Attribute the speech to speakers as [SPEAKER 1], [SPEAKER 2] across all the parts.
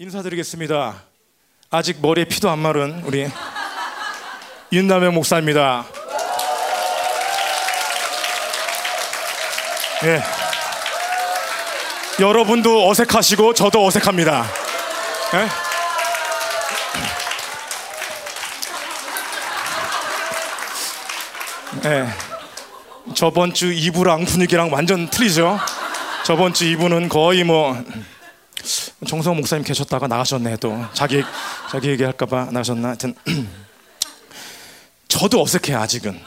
[SPEAKER 1] 인사드리겠습니다. 아직 머리에 피도 안 마른 우리 윤남영 목사입니다. 예. 여러분도 어색하시고 저도 어색합니다. 예? 예. 저번 주 2부랑 분위기랑 완전 틀리죠? 저번 주 2부는 거의 뭐 정성 목사님 계셨다가 나가셨네 또. 자기 자기 얘기할까봐 나가셨나? 하여튼 저도 어색해 아직은.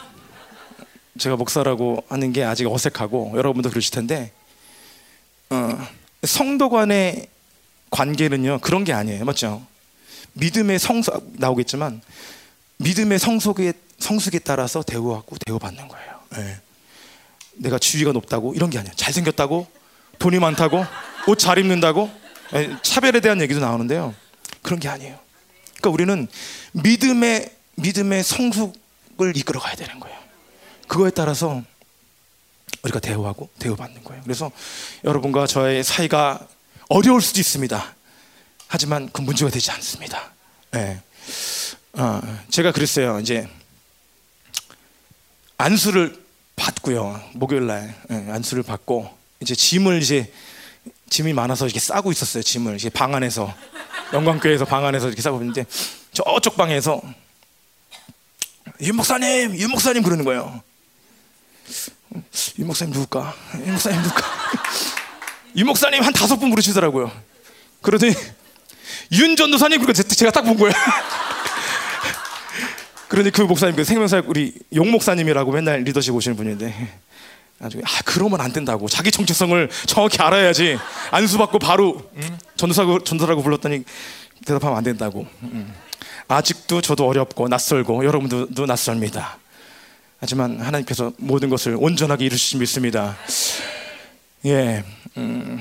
[SPEAKER 1] 제가 목사라고 하는 게 아직 어색하고 여러분도 그러실 텐데 어, 성도 간의 관계는요 그런 게 아니에요. 맞죠? 믿음의 성수 나오겠지만 믿음의 성숙에 성숙에 따라서 대우하고 대우받는 거예요. 예. 내가 지위가 높다고 이런 게 아니야 잘생겼다고 돈이 많다고 옷 잘 입는다고 예, 차별에 대한 얘기도 나오는데요. 그런 게 아니에요. 그러니까 우리는 믿음의 믿음의 성숙을 이끌어 가야 되는 거예요. 그거에 따라서 우리가 대우하고 대우받는 거예요. 그래서 여러분과 저의 사이가 어려울 수도 있습니다. 하지만 그 문제가 되지 않습니다. 예. 어, 제가 그랬어요. 이제 안수를 받고요. 목요일 날 예, 안수를 받고 이제 짐을 이제 짐이 많아서 이렇게 싸고 있었어요 짐을. 이제 방 안에서. 영광교회에서 방 안에서 이렇게 싸고 있는데 저쪽 방에서 윤 목사님 윤 목사님 그러는 거예요. 윤 목사님 누굴까? 윤 목사님 누굴까? 윤 목사님 한 다섯 분 부르시더라고요. 그러더니 윤 전도사님 그러니까 제가 딱 본 거예요. 그러니 그 목사님 그 생명사역 우리 용 목사님이라고 맨날 리더십 오시는 분인데 나중에 아 그러면 안 된다고. 자기 정체성을 정확히 알아야지. 안수받고 바로 음, 전도사고 전도사라고 불렀더니 대답하면 안 된다고. 음. 아직도 저도 어렵고 낯설고 여러분도 낯설입니다. 하지만 하나님께서 모든 것을 온전하게 이루실 믿습니다. 예, 음,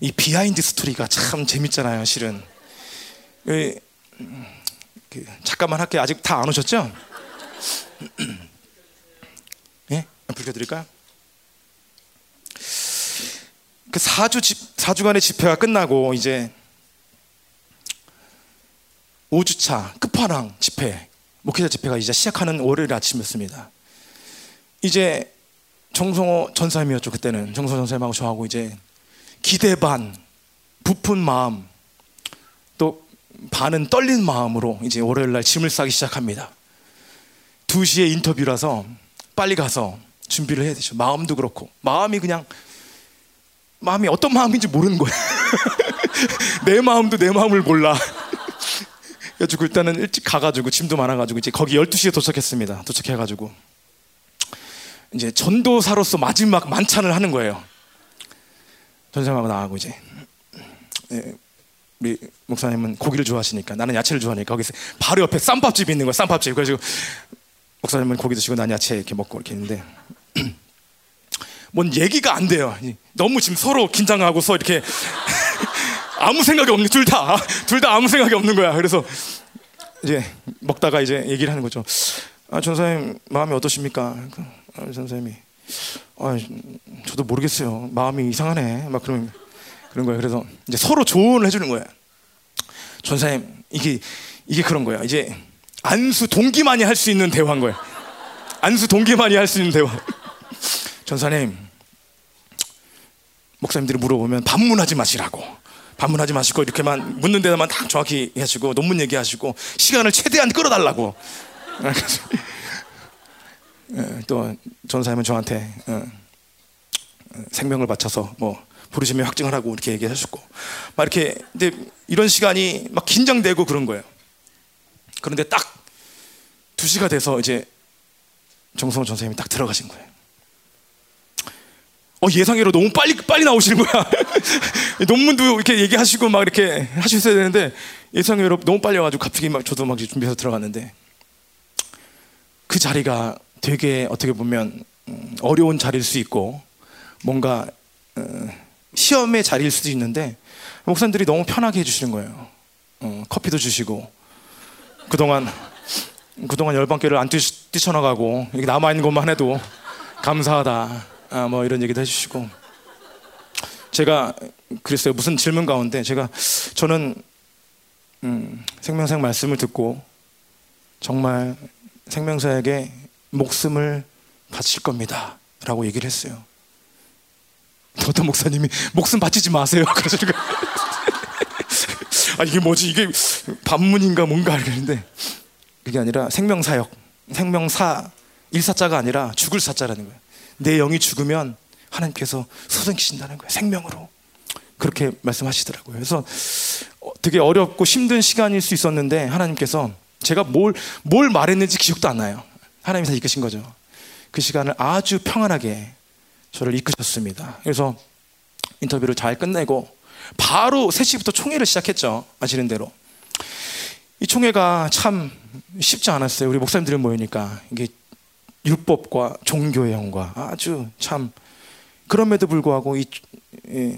[SPEAKER 1] 이 behind story가 참 재밌잖아요 실은. 예, 그, 잠깐만 할게요. 아직 다 안 오셨죠? 예? 불켜드릴까요? 그 4주 집, 4주간의 집회가 끝나고 이제 5주차 끝판왕 집회, 목회자 집회가 이제 시작하는 월요일 아침이었습니다. 이제 정성호 전사님이었죠 그때는 정성호 전사님하고 저하고 이제 기대 반, 부푼 마음, 또 반은 떨린 마음으로 이제 월요일 날 짐을 싸기 시작합니다. 2시에 인터뷰라서 빨리 가서 준비를 해야 되죠. 마음도 그렇고 마음이 그냥 마음이 어떤 마음인지 모르는 거예요. 내 마음도 내 마음을 몰라. 그래가지고 일단은 일찍 가가지고 짐도 많아가지고 이제 거기 12시에 도착했습니다. 도착해가지고 이제 전도사로서 마지막 만찬을 하는 거예요. 전사하고 나가고 이제 예, 우리 목사님은 고기를 좋아하시니까 나는 야채를 좋아하니까 거기서 바로 옆에 쌈밥집이 있는 거야. 쌈밥집. 그래가지고 목사님은 고기 드시고 난 야채 이렇게 먹고 이렇게 있는데 뭔 얘기가 안 돼요. 너무 지금 서로 긴장하고서 이렇게 아무 생각이 없는 둘 다 둘 다 아무 생각이 없는 거야. 그래서 이제 먹다가 이제 얘기를 하는 거죠. 아, 전사님 마음이 어떠십니까? 아, 전사님이 아, 저도 모르겠어요. 마음이 이상하네. 막 그런 그런 거예요. 그래서 이제 서로 조언을 해주는 거예요. 전사님 이게 이게 그런 거야. 이제 안수 동기만이 할 수 있는 대화인 거예요. 안수 동기만이 할 수 있는 대화. 전사님 목사님들이 물어보면 반문하지 마시라고. 반문하지 마시고 이렇게만 묻는 데만 딱 정확히 하시고 논문 얘기하시고 시간을 최대한 끌어달라고. 예, 또 전사님은 저한테 어, 생명을 바쳐서 뭐 부르심에 확증을 하고 이렇게 얘기하셨고 막 이렇게 근데 이런 시간이 막 긴장되고 그런 거예요. 그런데 딱 2시가 돼서 이제 정성호 전사님이 딱 들어가신 거예요. 어, 예상외로 너무 빨리, 빨리 나오시는 거야. 논문도 이렇게 얘기하시고 막 이렇게 하셨어야 되는데 예상외로 너무 빨리 와가지고 갑자기 막 저도 막 준비해서 들어갔는데 그 자리가 되게 어떻게 보면 어려운 자리일 수 있고 뭔가 시험의 자리일 수도 있는데 목사님들이 너무 편하게 해주시는 거예요. 어, 커피도 주시고 그동안 그동안 열방교를 안 뛰, 뛰쳐나가고 남아 있는 것만 해도 감사하다. 아, 뭐 이런 얘기도 해주시고 제가 그랬어요. 무슨 질문 가운데 제가 저는 음, 생명사역 말씀을 듣고 정말 생명사에게 목숨을 바칠 겁니다. 라고 얘기를 했어요. 어떤 목사님이 목숨 바치지 마세요. 그러시는 거 아, 이게 뭐지? 이게 반문인가 뭔가 그러는데 그게 아니라 생명사역, 생명사 일사자가 아니라 죽을 사자라는 거예요. 내 영이 죽으면 하나님께서 소생시킨다는 거예요. 생명으로. 그렇게 말씀하시더라고요. 그래서 어, 되게 어렵고 힘든 시간일 수 있었는데 하나님께서 제가 뭘, 뭘 말했는지 기억도 안 나요. 하나님이 다 이끄신 거죠. 그 시간을 아주 평안하게 저를 이끄셨습니다. 그래서 인터뷰를 잘 끝내고 바로 3시부터 총회를 시작했죠. 아시는 대로. 이 총회가 참 쉽지 않았어요. 우리 목사님들이 모이니까 이게 율법과 종교의 영과 아주 참 그럼에도 불구하고 이, 이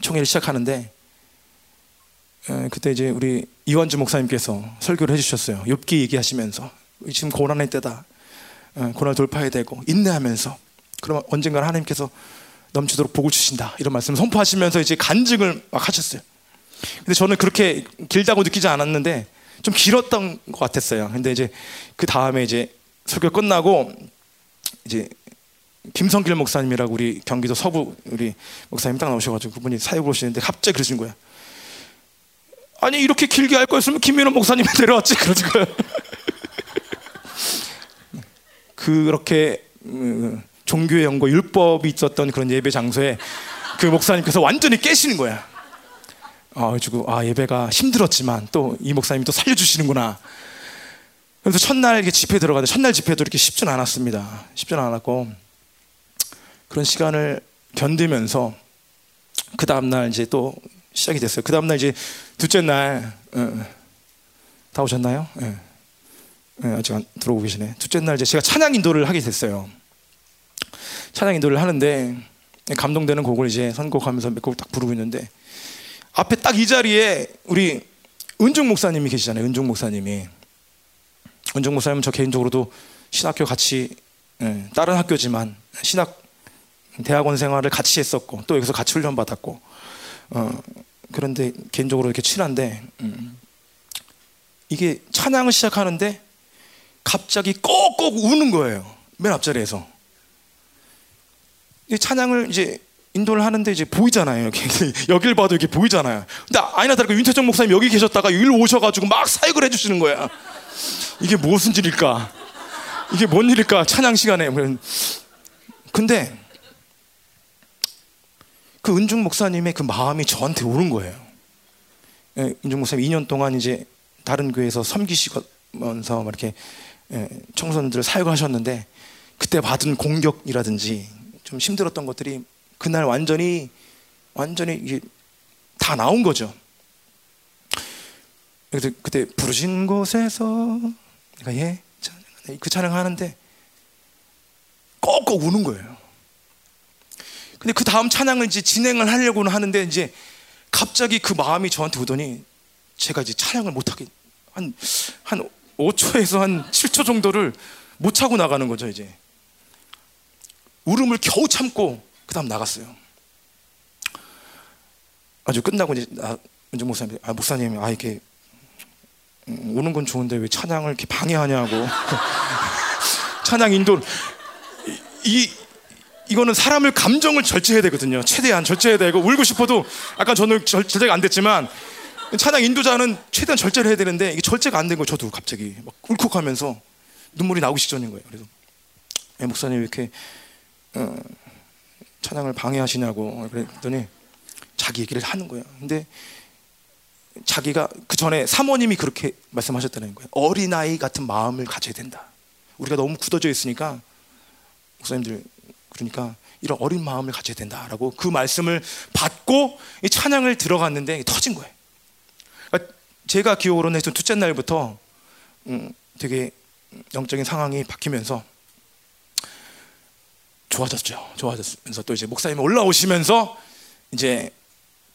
[SPEAKER 1] 총회를 시작하는데 에, 그때 이제 우리 이완주 목사님께서 설교를 해주셨어요. 욥기 얘기하시면서 지금 고난의 때다. 에, 고난 돌파해야 되고 인내하면서 그러면 언젠가 하나님께서 넘치도록 복을 주신다 이런 말씀 선포하시면서 이제 간증을 막 하셨어요. 근데 저는 그렇게 길다고 느끼지 않았는데 좀 길었던 것 같았어요. 근데 이제 그 다음에 이제 설교 끝나고 이제 김성길 목사님이라고 우리 경기도 서부 우리 목사님 딱 나오셔가지고 그분이 사역을 오시는데 갑자기 그러신 거야. 아니 이렇게 길게 할 거였으면 김민호 목사님 데려왔지 그러지 거야. 그렇게 음, 종교의 연구 율법이 있었던 그런 예배 장소에 그 목사님께서 완전히 깨시는 거야. 아, 그래가지고 아 예배가 힘들었지만 또 이 목사님이 또 살려주시는구나. 그래서 첫날 집회 들어가는데 첫날 집회도 이렇게 쉽진 않았습니다. 쉽진 않았고 그런 시간을 견디면서 그 다음 날 이제 또 시작이 됐어요. 그 다음 날 이제 둘째 날 어, 다 오셨나요? 예. 예, 아직 안 들어오고 계시네. 둘째 날 이제 제가 찬양 인도를 하게 됐어요. 찬양 인도를 하는데 감동되는 곡을 이제 선곡하면서 몇 곡 딱 부르고 있는데 앞에 딱 이 자리에 우리 은중 목사님이 계시잖아요. 은중 목사님이 은중 목사님은 저 개인적으로도 신학교 같이 예, 다른 학교지만 신학 대학원 생활을 같이 했었고 또 여기서 같이 훈련 받았고 어, 그런데 개인적으로 이렇게 친한데 음, 이게 찬양을 시작하는데 갑자기 꼭꼭 우는 거예요. 맨 앞자리에서. 이 찬양을 이제 인도를 하는데 이제 보이잖아요. 이렇게 여길 봐도 이렇게 보이잖아요. 근데 아니나 다를까 윤태정 목사님 여기 계셨다가 여기로 오셔가지고 막 사역을 해주시는 거야. 이게 무슨 일일까? 이게 뭔 일일까? 찬양 시간에. 근데 그 은중 목사님의 그 마음이 저한테 오는 거예요. 예, 은중 목사님 2년 동안 이제 다른 교회에서 섬기시면서 이렇게 예, 청소년들을 사역하셨는데 그때 받은 공격이라든지 좀 힘들었던 것들이 그날 완전히 완전히 다 나온 거죠. 그래서 그때 부르신 곳에서 내가 예, 그 찬양 하는데 꼭꼭 우는 거예요. 근데 그 다음 찬양을 이제 진행을 하려고는 하는데 이제 갑자기 그 마음이 저한테 오더니 제가 이제 찬양을 못하게 한, 한 5초에서 한 7초 정도를 못 차고 나가는 거죠, 이제. 울음을 겨우 참고 그 다음 나갔어요. 아주 끝나고 이제 아, 은정 목사님, 아 목사님, 아 이렇게 음, 오는 건 좋은데 왜 찬양을 이렇게 방해하냐고 찬양 인도 이, 이 이거는 사람을 감정을 절제해야 되거든요. 최대한 절제해야 되고 울고 싶어도 아까 저는 절, 절제가 안 됐지만 찬양 인도자는 최대한 절제를 해야 되는데 이게 절제가 안 된거 저도 갑자기 막 울컥하면서 눈물이 나오기 직전인 거예요. 그래서 예, 목사님 이렇게 어, 찬양을 방해하시냐고 그랬더니 자기 얘기를 하는 거예요. 근데 자기가 그 전에 사모님이 그렇게 말씀하셨다는 거예요. 어린아이 같은 마음을 가져야 된다. 우리가 너무 굳어져 있으니까 목사님들 그러니까 이런 어린 마음을 가져야 된다라고 그 말씀을 받고 이 찬양을 들어갔는데 터진 거예요. 그러니까 제가 기억으로는 둘째 날부터 음, 되게 영적인 상황이 바뀌면서 좋아졌죠. 좋아졌면서 또 이제 목사님 올라오시면서 이제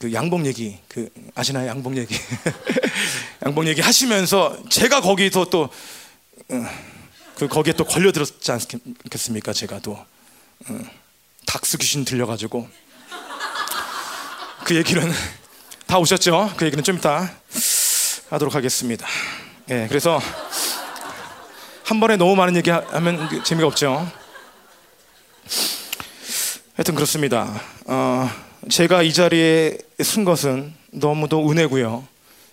[SPEAKER 1] 그 양복 얘기 그 아시나요 양복 얘기 양복 얘기 하시면서 제가 거기서 또그 어, 거기에 또 걸려 들었지 않겠습니까? 제가 또 dak스 귀신 들려가지고 그 얘기는 다 오셨죠? 그 얘기는 좀 이따 하도록 하겠습니다. 예, 그래서 한 번에 너무 많은 얘기 하면 그 재미가 없죠. 하여튼 그렇습니다. 어, 제가 이 자리에 쓴 것은 너무도 은혜고요.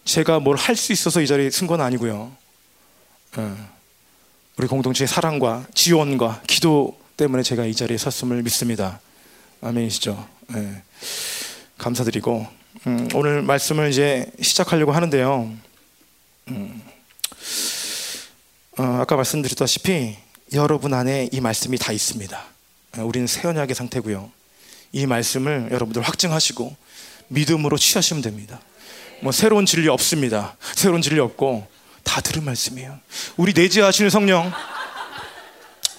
[SPEAKER 1] 제가 뭘 할 수 있어서 이 자리에 쓴 건 아니고요. 어, 우리 공동체의 사랑과 지원과 기도 때문에 제가 이 자리에 섰음을 믿습니다. 아멘이시죠? 네. 감사드리고 음, 오늘 말씀을 이제 시작하려고 하는데요. 음, 어, 아까 말씀드렸다시피 여러분 안에 이 말씀이 다 있습니다. 어, 우리는 새 언약의 상태고요. 이 말씀을 여러분들 확증하시고 믿음으로 취하시면 됩니다. 뭐 새로운 진리 없습니다. 새로운 진리 없고 다 들은 말씀이에요. 우리 내재하시는 성령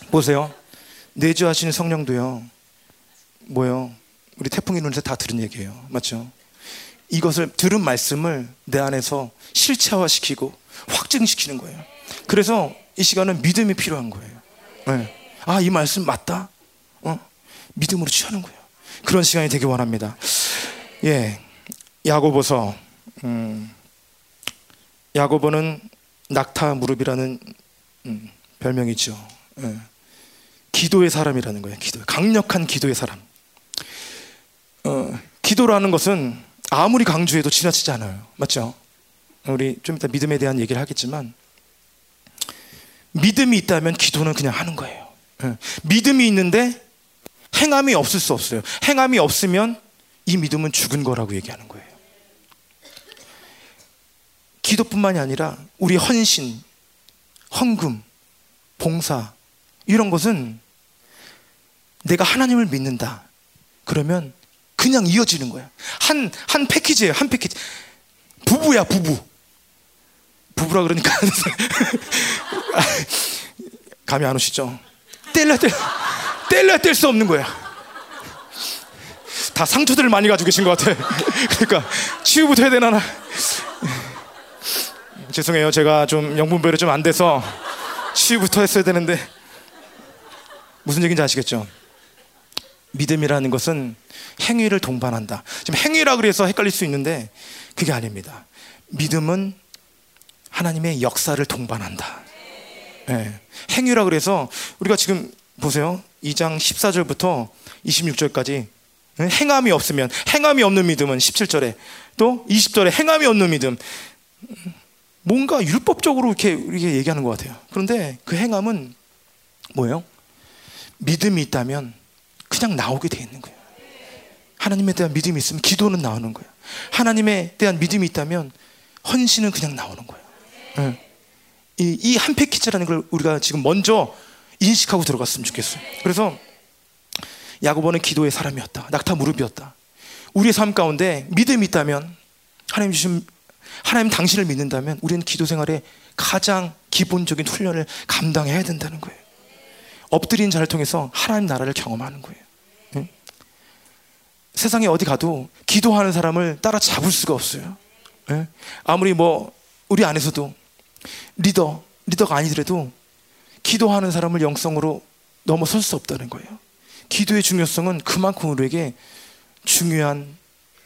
[SPEAKER 1] 보세요. 내재하시는 성령도요. 뭐요? 우리 태풍이 눈에서 다 들은 얘기예요. 맞죠? 이것을 들은 말씀을 내 안에서 실체화시키고 확증시키는 거예요. 그래서 이 시간은 믿음이 필요한 거예요. 네. 아, 이 말씀 맞다. 어? 믿음으로 취하는 거예요. 그런 시간이 되길 원합니다. 예, 야고보서 음, 야고보는 낙타 무릎이라는 음, 별명이죠. 예. 기도의 사람이라는 거예요. 기도, 강력한 기도의 사람. 어, 기도라는 것은 아무리 강조해도 지나치지 않아요. 맞죠? 우리 좀 이따 믿음에 대한 얘기를 하겠지만 믿음이 있다면 기도는 그냥 하는 거예요. 예. 믿음이 있는데 행함이 없을 수 없어요. 행함이 없으면 이 믿음은 죽은 거라고 얘기하는 거예요. 기도뿐만이 아니라 우리 헌신, 헌금, 봉사 이런 것은 내가 하나님을 믿는다. 그러면 그냥 이어지는 거야. 한, 한 패키지예요. 한 패키지. 부부야, 부부. 부부라 그러니까. 감이 안 오시죠? 뗄려, 뗄려. 뗄려 뗄수 없는 거야. 다 상처들을 많이 가지고 계신 것 같아. 그러니까 치유부터 해야 되나? 죄송해요. 제가 좀 영분별이 좀 안 돼서 치유부터 했어야 되는데 무슨 얘기인지 아시겠죠? 믿음이라는 것은 행위를 동반한다. 지금 행위라 그래서 헷갈릴 수 있는데 그게 아닙니다. 믿음은 하나님의 역사를 동반한다. 네. 행위라 그래서 우리가 지금 보세요. 2장 14절부터 26절까지 행함이 없으면 행함이 없는 믿음은 17절에 또 20절에 행함이 없는 믿음 뭔가 율법적으로 이렇게 이렇게 얘기하는 것 같아요. 그런데 그 행함은 뭐예요? 믿음이 있다면 그냥 나오게 돼 있는 거예요. 하나님에 대한 믿음이 있으면 기도는 나오는 거예요. 하나님에 대한 믿음이 있다면 헌신은 그냥 나오는 거예요. 네. 이한 패키지라는 걸 우리가 지금 먼저 인식하고 들어갔으면 좋겠어요. 그래서 야고보는 기도의 사람이었다. 낙타 무릎이었다. 우리의 삶 가운데 믿음이 있다면 하나님 주신 하나님 당신을 믿는다면 우리는 기도 생활에 가장 기본적인 훈련을 감당해야 된다는 거예요. 엎드린 자를 통해서 하나님 나라를 경험하는 거예요. 응? 세상에 어디 가도 기도하는 사람을 따라 잡을 수가 없어요. 응? 아무리 뭐 우리 안에서도 리더, 리더가 아니더라도 기도하는 사람을 영성으로 넘어설 수 없다는 거예요. 기도의 중요성은 그만큼 우리에게 중요한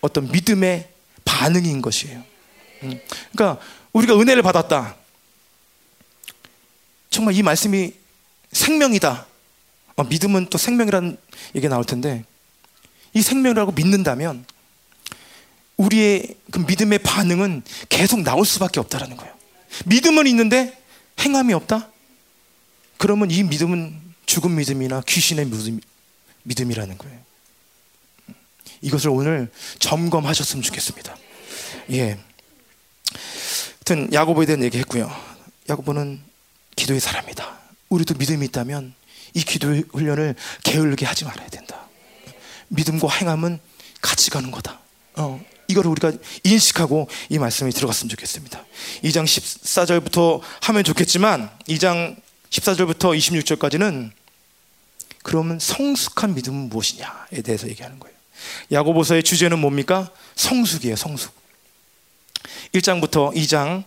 [SPEAKER 1] 어떤 믿음의 반응인 것이에요. 음. 그러니까 우리가 은혜를 받았다. 정말 이 말씀이 생명이다. 어, 믿음은 또 생명이라는 얘기 나올 텐데 이 생명이라고 믿는다면 우리의 그 믿음의 반응은 계속 나올 수밖에 없다라는 거예요. 믿음은 있는데 행함이 없다? 그러면 이 믿음은 죽은 믿음이나 귀신의 믿음, 믿음이라는 거예요. 이것을 오늘 점검하셨으면 좋겠습니다. 예. 하여튼 야고보에 대한 얘기 했고요. 야고보는 기도의 사람이다. 우리도 믿음이 있다면 이 기도의 훈련을 게을르게 하지 말아야 된다. 믿음과 행함은 같이 가는 거다. 어, 이걸 우리가 인식하고 이 말씀이 들어갔으면 좋겠습니다. 2장 14절부터 하면 좋겠지만 2장 14절부터 26절까지는 그러면 성숙한 믿음은 무엇이냐에 대해서 얘기하는 거예요. 야고보서의 주제는 뭡니까? 성숙이에요, 성숙. 1장부터 2장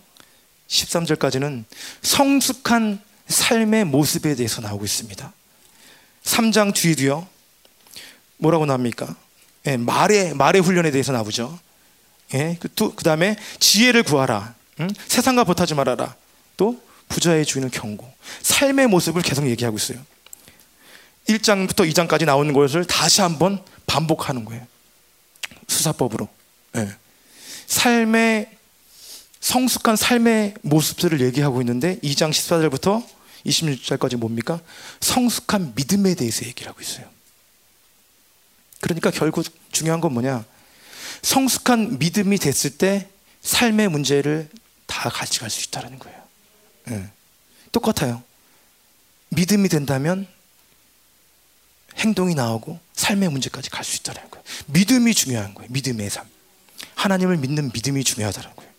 [SPEAKER 1] 13절까지는 성숙한 삶의 모습에 대해서 나오고 있습니다. 3장 뒤도요. 뭐라고 나옵니까? 예, 말의 말의 훈련에 대해서 나오죠. 예, 그, 그 다음에 지혜를 구하라. 응? 세상과 버타지 말아라. 또 부자의 주인은 경고. 삶의 모습을 계속 얘기하고 있어요. 1장부터 2장까지 나오는 것을 다시 한번 반복하는 거예요. 수사법으로. 예. 삶의 성숙한 삶의 모습들을 얘기하고 있는데 2장 14절부터 26절까지 뭡니까? 성숙한 믿음에 대해서 얘기를 하고 있어요. 그러니까 결국 중요한 건 뭐냐? 성숙한 믿음이 됐을 때 삶의 문제를 다 같이 갈 수 있다는 거예요. 네. 똑같아요. 믿음이 된다면 행동이 나오고 삶의 문제까지 갈 수 있다는 거예요. 믿음이 중요한 거예요. 믿음의 삶. 하나님을 믿는 믿음이 중요하다는 거예요.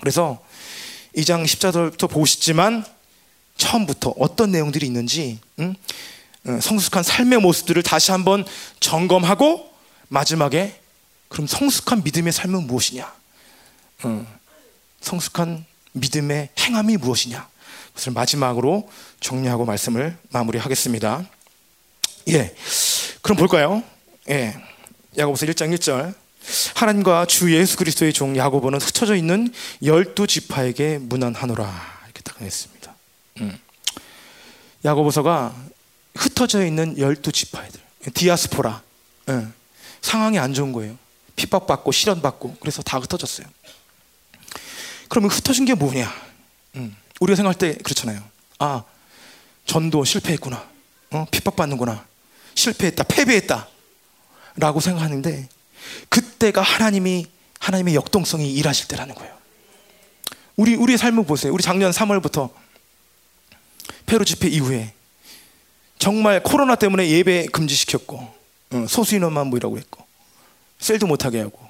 [SPEAKER 1] 그래서 2장 10절부터 보시지만 처음부터 어떤 내용들이 있는지 응? 어, 성숙한 삶의 모습들을 다시 한번 점검하고 마지막에 그럼 성숙한 믿음의 삶은 무엇이냐? 어, 성숙한 믿음의 행함이 무엇이냐? 그것을 마지막으로 정리하고 말씀을 마무리하겠습니다. 예. 그럼 볼까요? 예. 야고보서 1장 1절. 하나님과 주 예수 그리스도의 종 야고보는 흩어져 있는 열두 지파에게 문안하노라 이렇게 딱 했습니다. 음. 야고보서가 흩어져 있는 열두 지파들, 디아스포라 예. 상황이 안 좋은 거예요. 핍박받고 실현받고 그래서 다 흩어졌어요. 그러면 흩어진 게 뭐냐? 음. 우리가 생각할 때 그렇잖아요. 아 전도 실패했구나, 어? 핍박받는구나, 실패했다, 패배했다, 라고 생각하는데 그때가 하나님이 하나님의 역동성이 일하실 때라는 거예요. 우리 우리의 삶을 보세요. 우리 작년 3월부터 페루 집회 이후에 정말 코로나 때문에 예배 금지시켰고 소수 인원만 모이라고 했고 셀도 못하게 하고 응?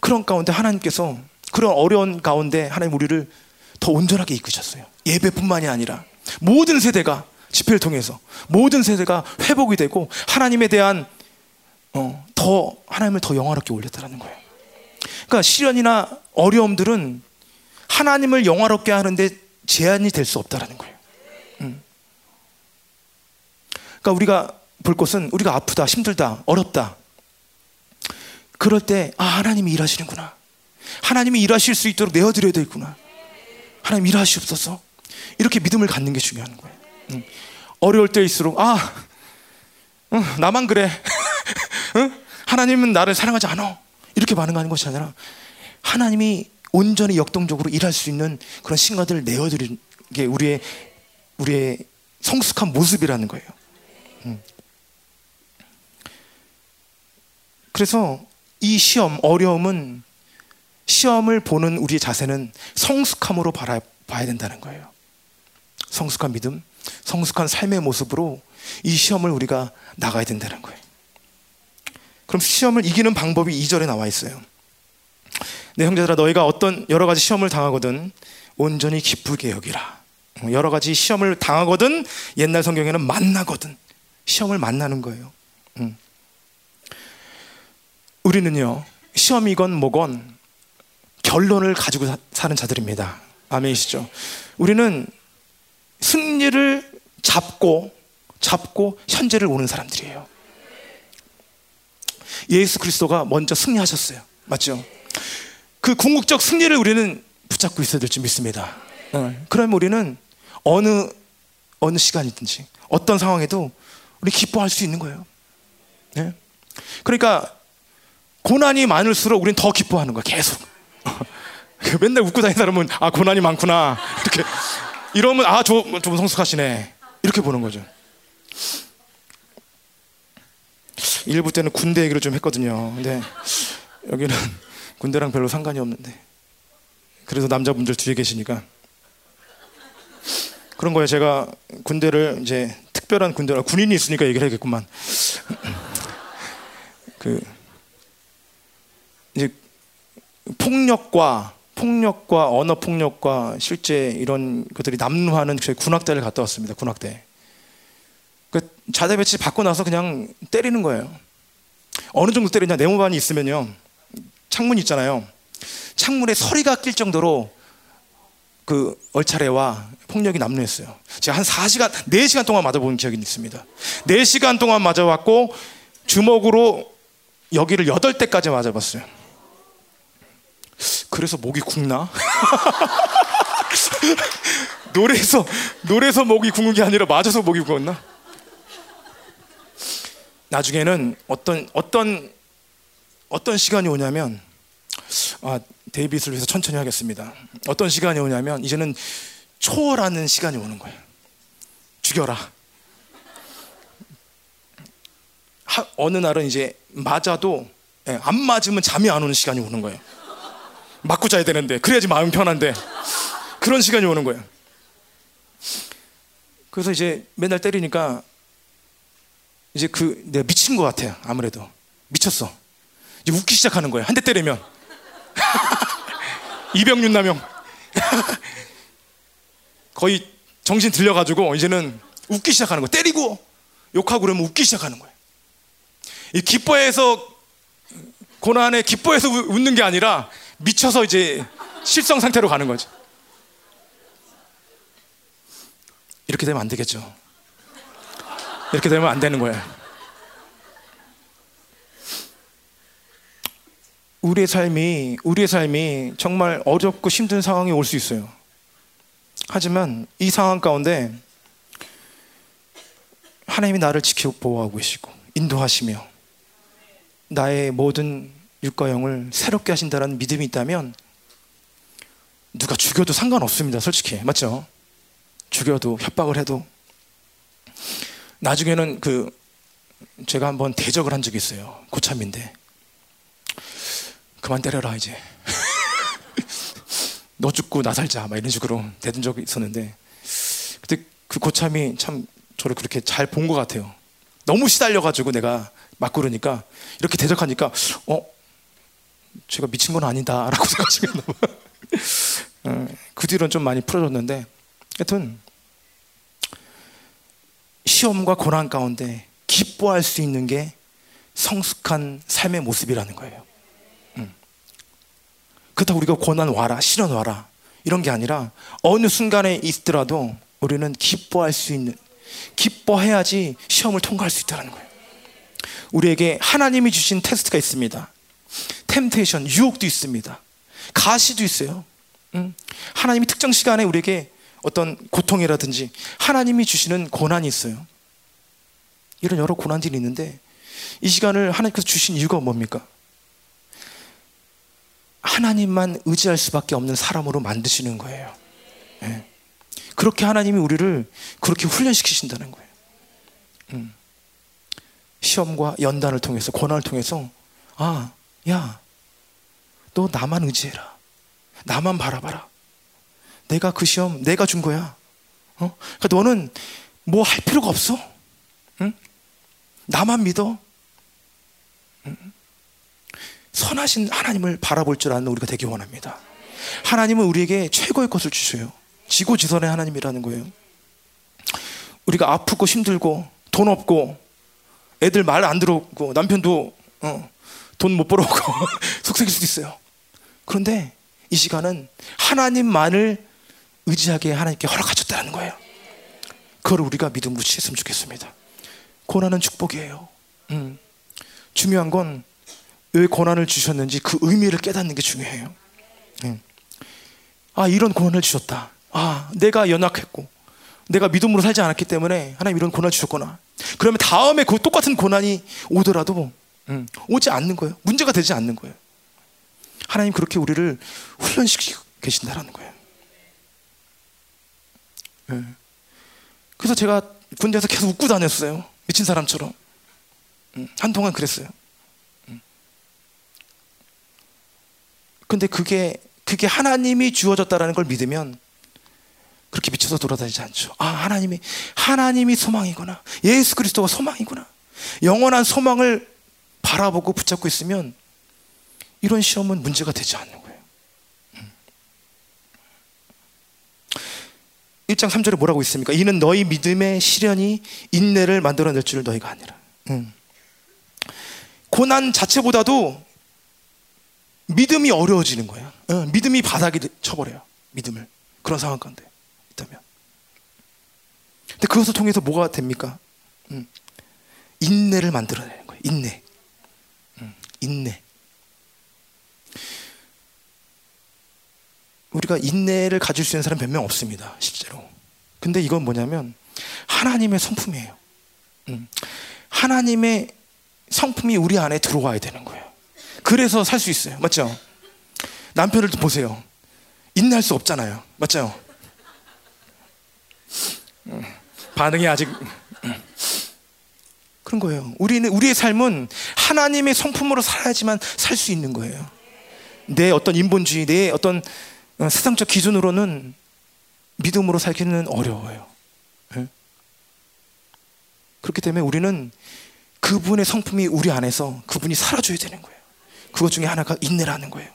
[SPEAKER 1] 그런 가운데 하나님께서 그런 어려운 가운데 하나님 우리를 더 온전하게 이끄셨어요. 예배뿐만이 아니라 모든 세대가 집회를 통해서 모든 세대가 회복이 되고 하나님에 대한 어, 더 하나님을 더 영화롭게 올렸다는 거예요. 그러니까 시련이나 어려움들은 하나님을 영화롭게 하는데 제한이 될 수 없다라는 거예요. 음. 그러니까 우리가 볼 것은 우리가 아프다, 힘들다, 어렵다. 그럴 때 아, 하나님이 일하시는구나. 하나님이 일하실 수 있도록 내어드려야 되겠구나. 하나님 일하시옵소서. 이렇게 믿음을 갖는 게 중요한 거예요. 음. 어려울 때일수록 아, 응, 나만 그래. 응? 하나님은 나를 사랑하지 않아. 이렇게 반응하는 것이 아니라 하나님이 온전히 역동적으로 일할 수 있는 그런 신가들을 내어드리는 게 우리의 우리의 성숙한 모습이라는 거예요. 음. 그래서 이 시험 어려움은 시험을 보는 우리의 자세는 성숙함으로 바라, 봐야 된다는 거예요. 성숙한 믿음, 성숙한 삶의 모습으로 이 시험을 우리가 나가야 된다는 거예요. 그럼 시험을 이기는 방법이 2절에 나와 있어요. 내 형제들아 너희가 어떤 여러 가지 시험을 당하거든 온전히 기쁘게 여기라. 여러 가지 시험을 당하거든 옛날 성경에는 만나거든 시험을 만나는 거예요. 음. 우리는요 시험이건 뭐건 결론을 가지고 사는 자들입니다. 아멘이시죠? 우리는 승리를 잡고 잡고 현재를 오는 사람들이에요. 예수 그리스도가 먼저 승리하셨어요. 맞죠? 그 궁극적 승리를 우리는 붙잡고 있어야 될 줄 믿습니다. 네. 그러면 우리는 어느 어느 시간이든지 어떤 상황에도 우리 기뻐할 수 있는 거예요. 네? 그러니까 고난이 많을수록 우리는 더 기뻐하는 거야. 계속. 맨날 웃고 다니는 사람은 아 고난이 많구나 이렇게 이러면 아좀 좀 성숙하시네 이렇게 보는 거죠. 일부 때는 군대 얘기를 좀 했거든요. 근데 여기는 군대랑 별로 상관이 없는데 그래서 남자분들 뒤에 계시니까 그런 거예요. 제가 군대를 이제 특별한 군대라 군인이 있으니까 얘기를 해야겠구만. 그 이제 폭력과 폭력과 언어 폭력과 실제 이런 것들이 남루하는 저희 군악대를 갔다 왔습니다. 군악대. 그 자대 배치 받고 나서 그냥 때리는 거예요. 어느 정도 때리냐? 네모반이 있으면요. 창문 있잖아요. 창문에 서리가 낄 정도로 그 얼차례와 폭력이 남루했어요. 제가 한 4시간, 4시간 동안 맞아본 기억이 있습니다. 4시간 동안 맞아왔고 주먹으로 여기를 8대까지 맞아봤어요. 그래서 목이 굵나? 노래에서, 노래에서 목이 굵은 게 아니라 맞아서 목이 굵었나? 나중에는 어떤, 어떤, 어떤 시간이 오냐면, 아, 데이빗을 위해서 천천히 하겠습니다. 어떤 시간이 오냐면 이제는 초월하는 시간이 오는 거예요. 죽여라. 하, 어느 날은 이제 맞아도 예, 안 맞으면 잠이 안 오는 시간이 오는 거예요. 맞고 자야 되는데 그래야지 마음 편한데 그런 시간이 오는 거예요. 그래서 이제 맨날 때리니까 이제 그 내가 미친 것 같아요. 아무래도 미쳤어. 이제 웃기 시작하는 거예요. 한 대 때리면 이병윤남용 거의 정신 들려가지고 이제는 웃기 시작하는 거예요. 때리고 욕하고 그러면 웃기 시작하는 거예요. 이 기뻐해서 고난에 기뻐해서 웃는 게 아니라 미쳐서 이제 실성 상태로 가는 거죠. 이렇게 되면 안 되겠죠. 이렇게 되면 안 되는 거예요. 우리의 삶이 우리의 삶이 정말 어렵고 힘든 상황이 올 수 있어요. 하지만 이 상황 가운데 하나님이 나를 지켜 보호하고 계시고 인도하시며 나의 모든 육과 영을 새롭게 하신다는 믿음이 있다면 누가 죽여도 상관없습니다. 솔직히 맞죠? 죽여도 협박을 해도 나중에는 그 제가 한번 대적을 한 적이 있어요. 고참인데 그만 때려라 이제 너 죽고 나 살자 막 이런 식으로 대든 적이 있었는데 그때 그 고참이 참 저를 그렇게 잘 본 것 같아요. 너무 시달려가지고 내가 막 그러니까 이렇게 대적하니까 어 제가 미친 건 아니다라고 생각하시겠나 봐. 어, 그 뒤로는 좀 많이 풀어졌는데 하여튼 시험과 고난 가운데 기뻐할 수 있는 게 성숙한 삶의 모습이라는 거예요. 음. 그렇다고 우리가 고난 와라, 시련 와라 이런 게 아니라 어느 순간에 있더라도 우리는 기뻐할 수 있는 기뻐해야지 시험을 통과할 수 있다는 거예요. 우리에게 하나님이 주신 테스트가 있습니다. 템테이션, 유혹도 있습니다. 가시도 있어요. 음. 하나님이 특정 시간에 우리에게 어떤 고통이라든지 하나님이 주시는 고난이 있어요. 이런 여러 고난들이 있는데 이 시간을 하나님께서 주신 이유가 뭡니까? 하나님만 의지할 수밖에 없는 사람으로 만드시는 거예요. 네. 그렇게 하나님이 우리를 그렇게 훈련시키신다는 거예요. 음. 시험과 연단을 통해서 고난을 통해서 아, 야, 너 나만 의지해라. 나만 바라봐라. 내가 그 시험 내가 준 거야. 어? 그러니까 너는 뭐 할 필요가 없어. 응? 나만 믿어. 응? 선하신 하나님을 바라볼 줄 아는 우리가 되기 원합니다. 하나님은 우리에게 최고의 것을 주셔요. 지고지선의 하나님이라는 거예요. 우리가 아프고 힘들고 돈 없고 애들 말 안 들었고 남편도 어, 돈 못 벌어오고 속삭일 수도 있어요. 그런데 이 시간은 하나님만을 의지하게 하나님께 허락하셨다는 거예요. 그걸 우리가 믿음으로 취했으면 좋겠습니다. 고난은 축복이에요. 음. 중요한 건 왜 고난을 주셨는지 그 의미를 깨닫는 게 중요해요. 음. 아, 이런 고난을 주셨다. 아, 내가 연약했고, 내가 믿음으로 살지 않았기 때문에 하나님 이런 고난을 주셨구나. 그러면 다음에 그 똑같은 고난이 오더라도 음, 오지 않는 거예요. 문제가 되지 않는 거예요. 하나님 그렇게 우리를 훈련시키고 계신다라는 거예요. 네. 그래서 제가 군대에서 계속 웃고 다녔어요. 미친 사람처럼. 음, 한동안 그랬어요. 음. 근데 그게, 그게 하나님이 주어졌다라는 걸 믿으면 그렇게 미쳐서 돌아다니지 않죠. 아, 하나님이, 하나님이 소망이구나. 예수 그리스도가 소망이구나. 영원한 소망을 바라보고 붙잡고 있으면 이런 시험은 문제가 되지 않는 거예요. 1장 3절에 뭐라고 있습니까? 이는 너희 믿음의 시련이 인내를 만들어낼 줄 너희가 아니라. 음. 고난 자체보다도 믿음이 어려워지는 거예요. 어, 믿음이 바닥에 쳐버려요. 믿음을. 그런 상황 가운데 있다면. 근데 그것을 통해서 뭐가 됩니까? 음. 인내를 만들어내는 거예요. 인내. 음. 인내. 우리가 인내를 가질 수 있는 사람 몇 명 없습니다. 실제로. 근데 이건 뭐냐면 하나님의 성품이에요. 음. 하나님의 성품이 우리 안에 들어와야 되는 거예요. 그래서 살 수 있어요. 맞죠? 남편을 보세요. 인내할 수 없잖아요. 맞죠? 음. 반응이 아직 음. 그런 거예요. 우리는 우리의 삶은 하나님의 성품으로 살아야지만 살 수 있는 거예요. 내 어떤 인본주의, 내 어떤 어, 세상적 기준으로는 믿음으로 살기는 어려워요. 네? 그렇기 때문에 우리는 그분의 성품이 우리 안에서 그분이 살아줘야 되는 거예요. 그것 중에 하나가 인내라는 거예요.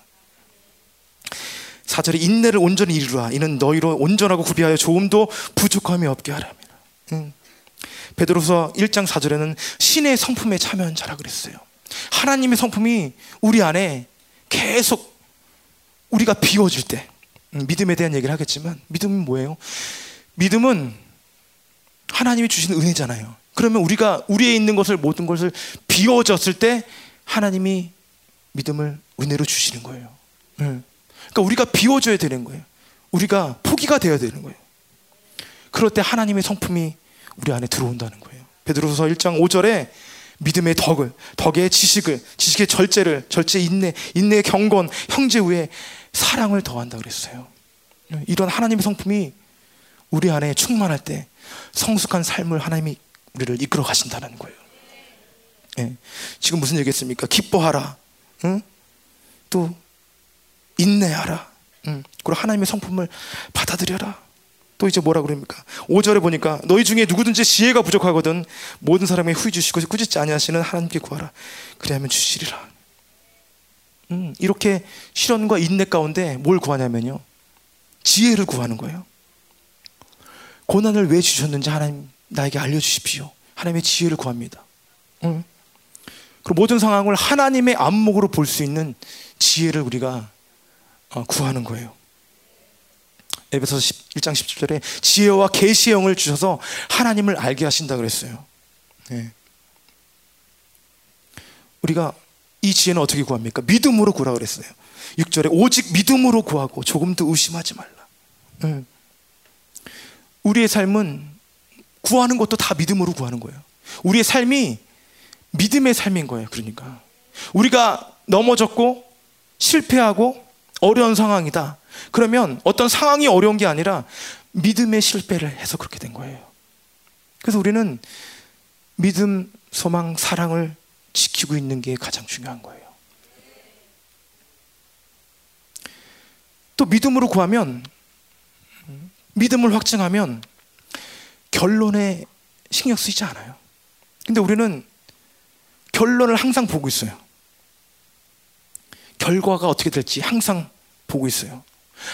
[SPEAKER 1] 4절에 인내를 온전히 이루라. 이는 너희로 온전하고 구비하여 조금도 부족함이 없게 하랍니다. 응. 베드로서 1장 4절에는 신의 성품에 참여한 자라 그랬어요. 하나님의 성품이 우리 안에 계속 우리가 비워질 때 음, 믿음에 대한 얘기를 하겠지만 믿음은 뭐예요? 믿음은 하나님이 주시는 은혜잖아요. 그러면 우리가 우리에 있는 것을 모든 것을 비워졌을 때 하나님이 믿음을 은혜로 주시는 거예요. 그러니까 우리가 비워줘야 되는 거예요. 우리가 포기가 되어야 되는 거예요. 그럴 때 하나님의 성품이 우리 안에 들어온다는 거예요. 베드로서 1장 5절에 믿음의 덕을, 덕의 지식을, 지식의 절제를, 절제 인내, 인내의 경건, 형제 후에 사랑을 더한다 그랬어요. 이런 하나님의 성품이 우리 안에 충만할 때 성숙한 삶을 하나님이 우리를 이끌어 가신다는 거예요. 예. 지금 무슨 얘기했습니까? 기뻐하라. 응? 또 인내하라. 응. 그리고 하나님의 성품을 받아들여라. 또 이제 뭐라 그럽니까? 5절에 보니까 너희 중에 누구든지 지혜가 부족하거든 모든 사람에 후히 주시고 꾸짖지 아니하시는 하나님께 구하라. 그리하면 주시리라. 음, 이렇게 실현과 인내 가운데 뭘 구하냐면요. 지혜를 구하는 거예요. 고난을 왜 주셨는지 하나님 나에게 알려주십시오. 하나님의 지혜를 구합니다. 음. 그리고 모든 상황을 하나님의 안목으로 볼 수 있는 지혜를 우리가 어, 구하는 거예요. 에베소 1장 17절에 지혜와 계시의 영을 주셔서 하나님을 알게 하신다 그랬어요. 네. 우리가 이 지혜는 어떻게 구합니까? 믿음으로 구라 그랬어요. 6절에 오직 믿음으로 구하고 조금도 의심하지 말라. 네. 우리의 삶은 구하는 것도 다 믿음으로 구하는 거예요. 우리의 삶이 믿음의 삶인 거예요. 그러니까 우리가 넘어졌고 실패하고 어려운 상황이다. 그러면 어떤 상황이 어려운 게 아니라 믿음의 실패를 해서 그렇게 된 거예요. 그래서 우리는 믿음, 소망, 사랑을 지키고 있는 게 가장 중요한 거예요. 또 믿음으로 구하면 믿음을 확증하면 결론에 신경 쓰이지 않아요. 근데 우리는 결론을 항상 보고 있어요. 결과가 어떻게 될지 항상 보고 있어요.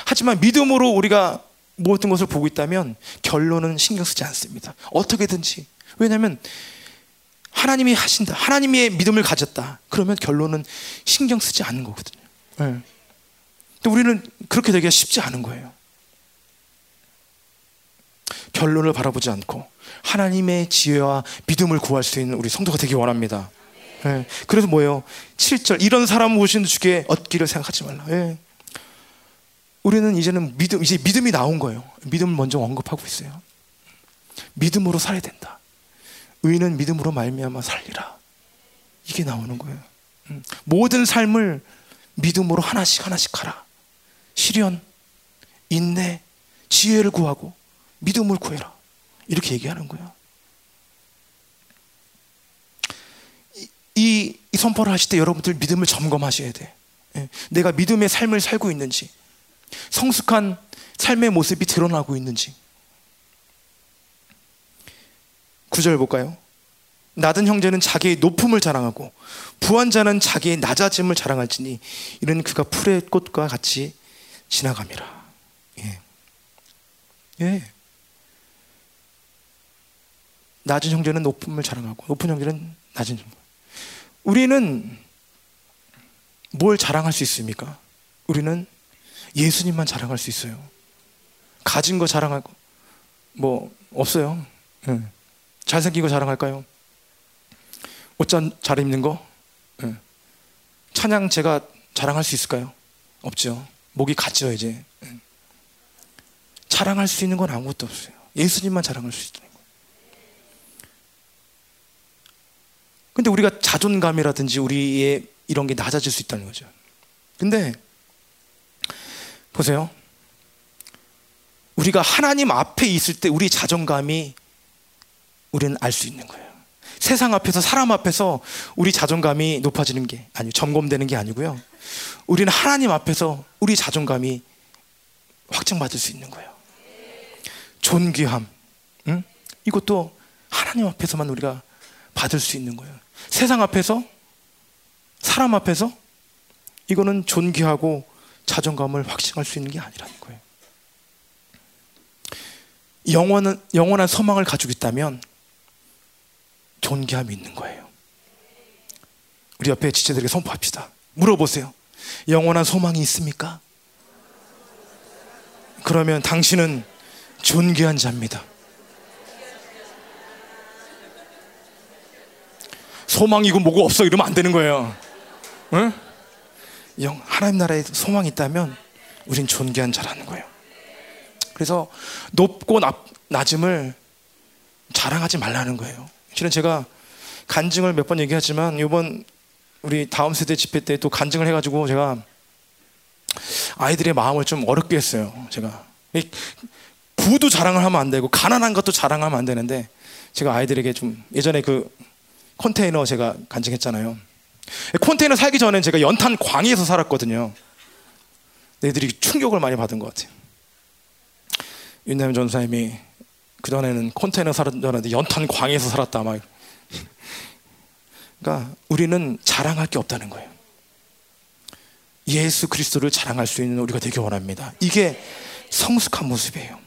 [SPEAKER 1] 하지만 믿음으로 우리가 모든 것을 보고 있다면 결론은 신경 쓰지 않습니다. 어떻게든지. 왜냐하면 하나님이 하신다. 하나님의 믿음을 가졌다. 그러면 결론은 신경 쓰지 않는 거거든요. 네. 근데 우리는 그렇게 되기가 쉽지 않은 거예요. 결론을 바라보지 않고 하나님의 지혜와 믿음을 구할 수 있는 우리 성도가 되기 원합니다. 네. 그래서 뭐예요? 7절 이런 사람 무엇인 주께 얻기를 생각하지 말라. 네. 우리는 이제는 믿음 이제 믿음이 나온 거예요. 믿음을 먼저 언급하고 있어요. 믿음으로 살아야 된다. 의인은 믿음으로 말미암아 살리라. 이게 나오는 거예요. 음. 모든 삶을 믿음으로 하나씩 하나씩 하라. 시련, 인내, 지혜를 구하고 믿음을 구해라. 이렇게 얘기하는 거예요. 이, 이 선포를 하실 때 여러분들 믿음을 점검하셔야 돼. 예. 내가 믿음의 삶을 살고 있는지, 성숙한 삶의 모습이 드러나고 있는지. 구절 볼까요? 낮은 형제는 자기의 높음을 자랑하고 부한 자는 자기의 낮아짐을 자랑할지니 이는 그가 풀의 꽃과 같이 지나감이라. 예. 예. 낮은 형제는 높음을 자랑하고 높은 형제는 낮은 형제. 우리는 뭘 자랑할 수 있습니까? 우리는 예수님만 자랑할 수 있어요. 가진 거 자랑할 거 뭐 없어요. 예. 잘생긴 거 자랑할까요? 옷 잘 입는 거? 예. 찬양 제가 자랑할 수 있을까요? 없죠. 목이 갔죠 이제. 예. 자랑할 수 있는 건 아무것도 없어요. 예수님만 자랑할 수 있는 거예요. 근데 우리가 자존감이라든지 우리의 이런 게 낮아질 수 있다는 거죠. 근데 보세요. 우리가 하나님 앞에 있을 때 우리 자존감이 우리는 알 수 있는 거예요. 세상 앞에서 사람 앞에서 우리 자존감이 높아지는 게 아니 점검되는 게 아니고요. 우리는 하나님 앞에서 우리 자존감이 확정받을 수 있는 거예요. 존귀함, 응? 이것도 하나님 앞에서만 우리가 받을 수 있는 거예요. 세상 앞에서 사람 앞에서 이거는 존귀하고 자존감을 확증할 수 있는 게 아니라는 거예요. 영원한, 영원한 소망을 가지고 있다면 존귀함이 있는 거예요. 우리 옆에 지체들에게 선포합시다. 물어보세요. 영원한 소망이 있습니까? 그러면 당신은 존귀한 자입니다. 소망이고 뭐고 없어 이러면 안 되는 거예요. 응? 영 하나님 나라에 소망이 있다면 우린 존귀한 자라는 거예요. 그래서 높고 낮, 낮음을 자랑하지 말라는 거예요. 실은 제가 간증을 몇 번 얘기하지만 이번 우리 다음 세대 집회 때 또 간증을 해가지고 제가 아이들의 마음을 좀 어렵게 했어요. 제가 부도 자랑을 하면 안 되고 가난한 것도 자랑하면 안 되는데 제가 아이들에게 좀 예전에 그 컨테이너 제가 간증했잖아요. 컨테이너 살기 전엔 제가 연탄 광에서 살았거든요. 애들이 충격을 많이 받은 것 같아요. 윤남 전사님이 그 전에는 컨테이너 살았는데 연탄 광에서 살았다 막. 그러니까 우리는 자랑할 게 없다는 거예요. 예수 그리스도를 자랑할 수 있는 우리가 되기 원합니다. 이게 성숙한 모습이에요.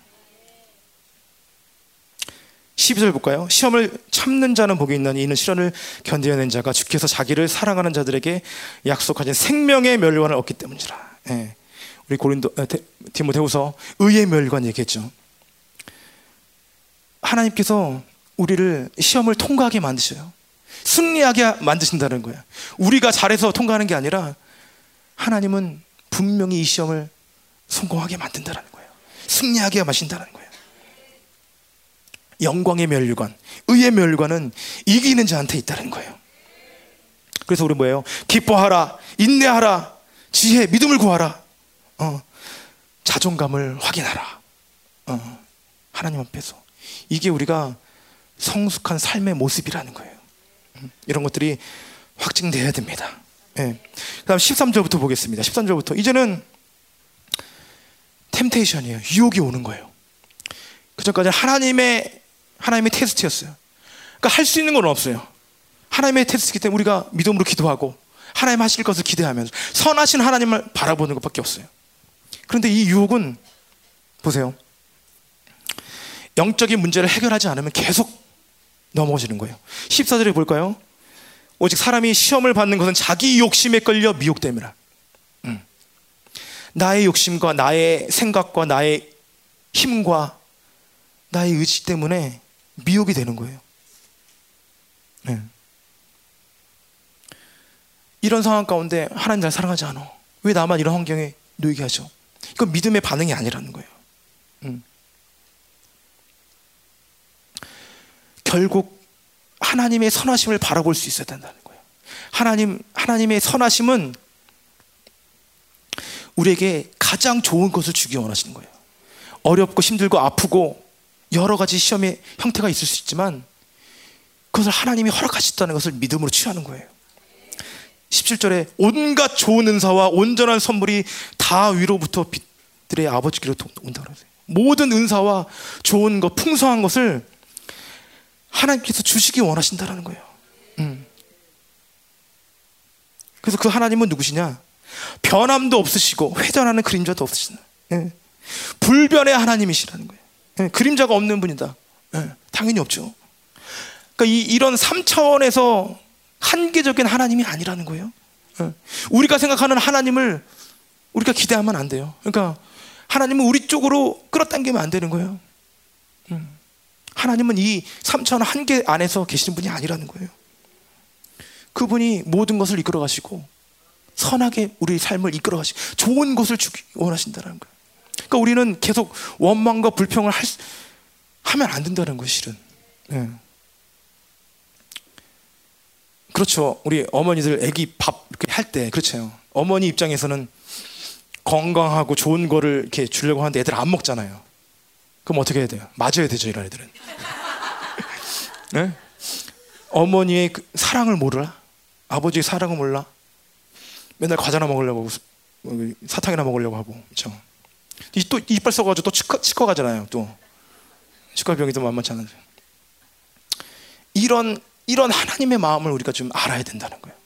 [SPEAKER 1] 12절 볼까요? 시험을 참는 자는 복이 있나니 이는 시련을 견뎌낸 자가 주께서 자기를 사랑하는 자들에게 약속하신 생명의 멸관을 얻기 때문이라. 예. 우리 고린도 디모데후서 의의 멸관 얘기했죠. 하나님께서 우리를 시험을 통과하게 만드셔요. 승리하게 만드신다는 거예요. 우리가 잘해서 통과하는 게 아니라 하나님은 분명히 이 시험을 성공하게 만든다는 거예요. 승리하게 마신다는 거예요. 영광의 멸류관, 의의 멸류관은 이기는 자한테 있다는 거예요. 그래서 우리 뭐예요? 기뻐하라, 인내하라, 지혜, 믿음을 구하라. 어, 자존감을 확인하라. 어, 하나님 앞에서. 이게 우리가 성숙한 삶의 모습이라는 거예요. 음, 이런 것들이 확증돼야 됩니다. 네. 그 다음 13절부터 보겠습니다. 13절부터. 이제는 템테이션이에요. 유혹이 오는 거예요. 그 전까지 하나님의, 하나님의 테스트였어요. 그러니까 할 수 있는 건 없어요. 하나님의 테스트이기 때문에 우리가 믿음으로 기도하고 하나님 하실 것을 기대하면서 선하신 하나님을 바라보는 것밖에 없어요. 그런데 이 유혹은 보세요. 영적인 문제를 해결하지 않으면 계속 넘어지는 거예요. 14절에 볼까요? 오직 사람이 시험을 받는 것은 자기 욕심에 끌려 미혹됨이라. 음. 나의 욕심과 나의 생각과 나의 힘과 나의 의지 때문에 미혹이 되는 거예요. 네. 이런 상황 가운데 하나님 날 사랑하지 않아. 왜 나만 이런 환경에 놓이게 하죠? 이건 믿음의 반응이 아니라는 거예요. 음. 결국 하나님의 선하심을 바라볼 수 있어야 된다는 거예요. 하나님, 하나님의 선하심은 우리에게 가장 좋은 것을 주기 원하시는 거예요. 어렵고 힘들고 아프고 여러 가지 시험의 형태가 있을 수 있지만 그것을 하나님이 허락하셨다는 것을 믿음으로 취하는 거예요. 17절에 온갖 좋은 은사와 온전한 선물이 다 위로부터 빛들의 아버지께로 온다 그러세요. 모든 은사와 좋은 것, 풍성한 것을 하나님께서 주시기 원하신다라는 거예요. 음. 그래서 그 하나님은 누구시냐? 변함도 없으시고 회전하는 그림자도 없으시다. 예. 불변의 하나님이시라는 거예요. 예. 그림자가 없는 분이다. 예. 당연히 없죠. 그러니까 이, 이런 3차원에서 한계적인 하나님이 아니라는 거예요. 예. 우리가 생각하는 하나님을 우리가 기대하면 안 돼요. 그러니까 하나님은 우리 쪽으로 끌어당기면 안 되는 거예요. 음. 하나님은 이 삼천 한개 안에서 계시는 분이 아니라는 거예요. 그분이 모든 것을 이끌어 가시고 선하게 우리 삶을 이끌어 가시고 좋은 것을 주기 원하신다는 거예요. 그러니까 우리는 계속 원망과 불평을 할, 하면 안 된다는 거예요, 실은. 네. 그렇죠. 우리 어머니들 아기 밥 할 때 그렇죠. 어머니 입장에서는 건강하고 좋은 거를 이렇게 주려고 하는데 애들 안 먹잖아요. 그럼 어떻게 해야 돼요? 맞아야 되죠, 이런 애들은. 네? 어머니의 그 사랑을 모르라? 아버지의 사랑을 몰라? 맨날 과자나 먹으려고 뭐 사탕이나 먹으려고 하고 그렇죠. 또 이빨 썩어가지고 또 치과, 치과 가잖아요. 또 치과 병이 더 만만치 않은데 이런 이런 하나님의 마음을 우리가 좀 알아야 된다는 거예요.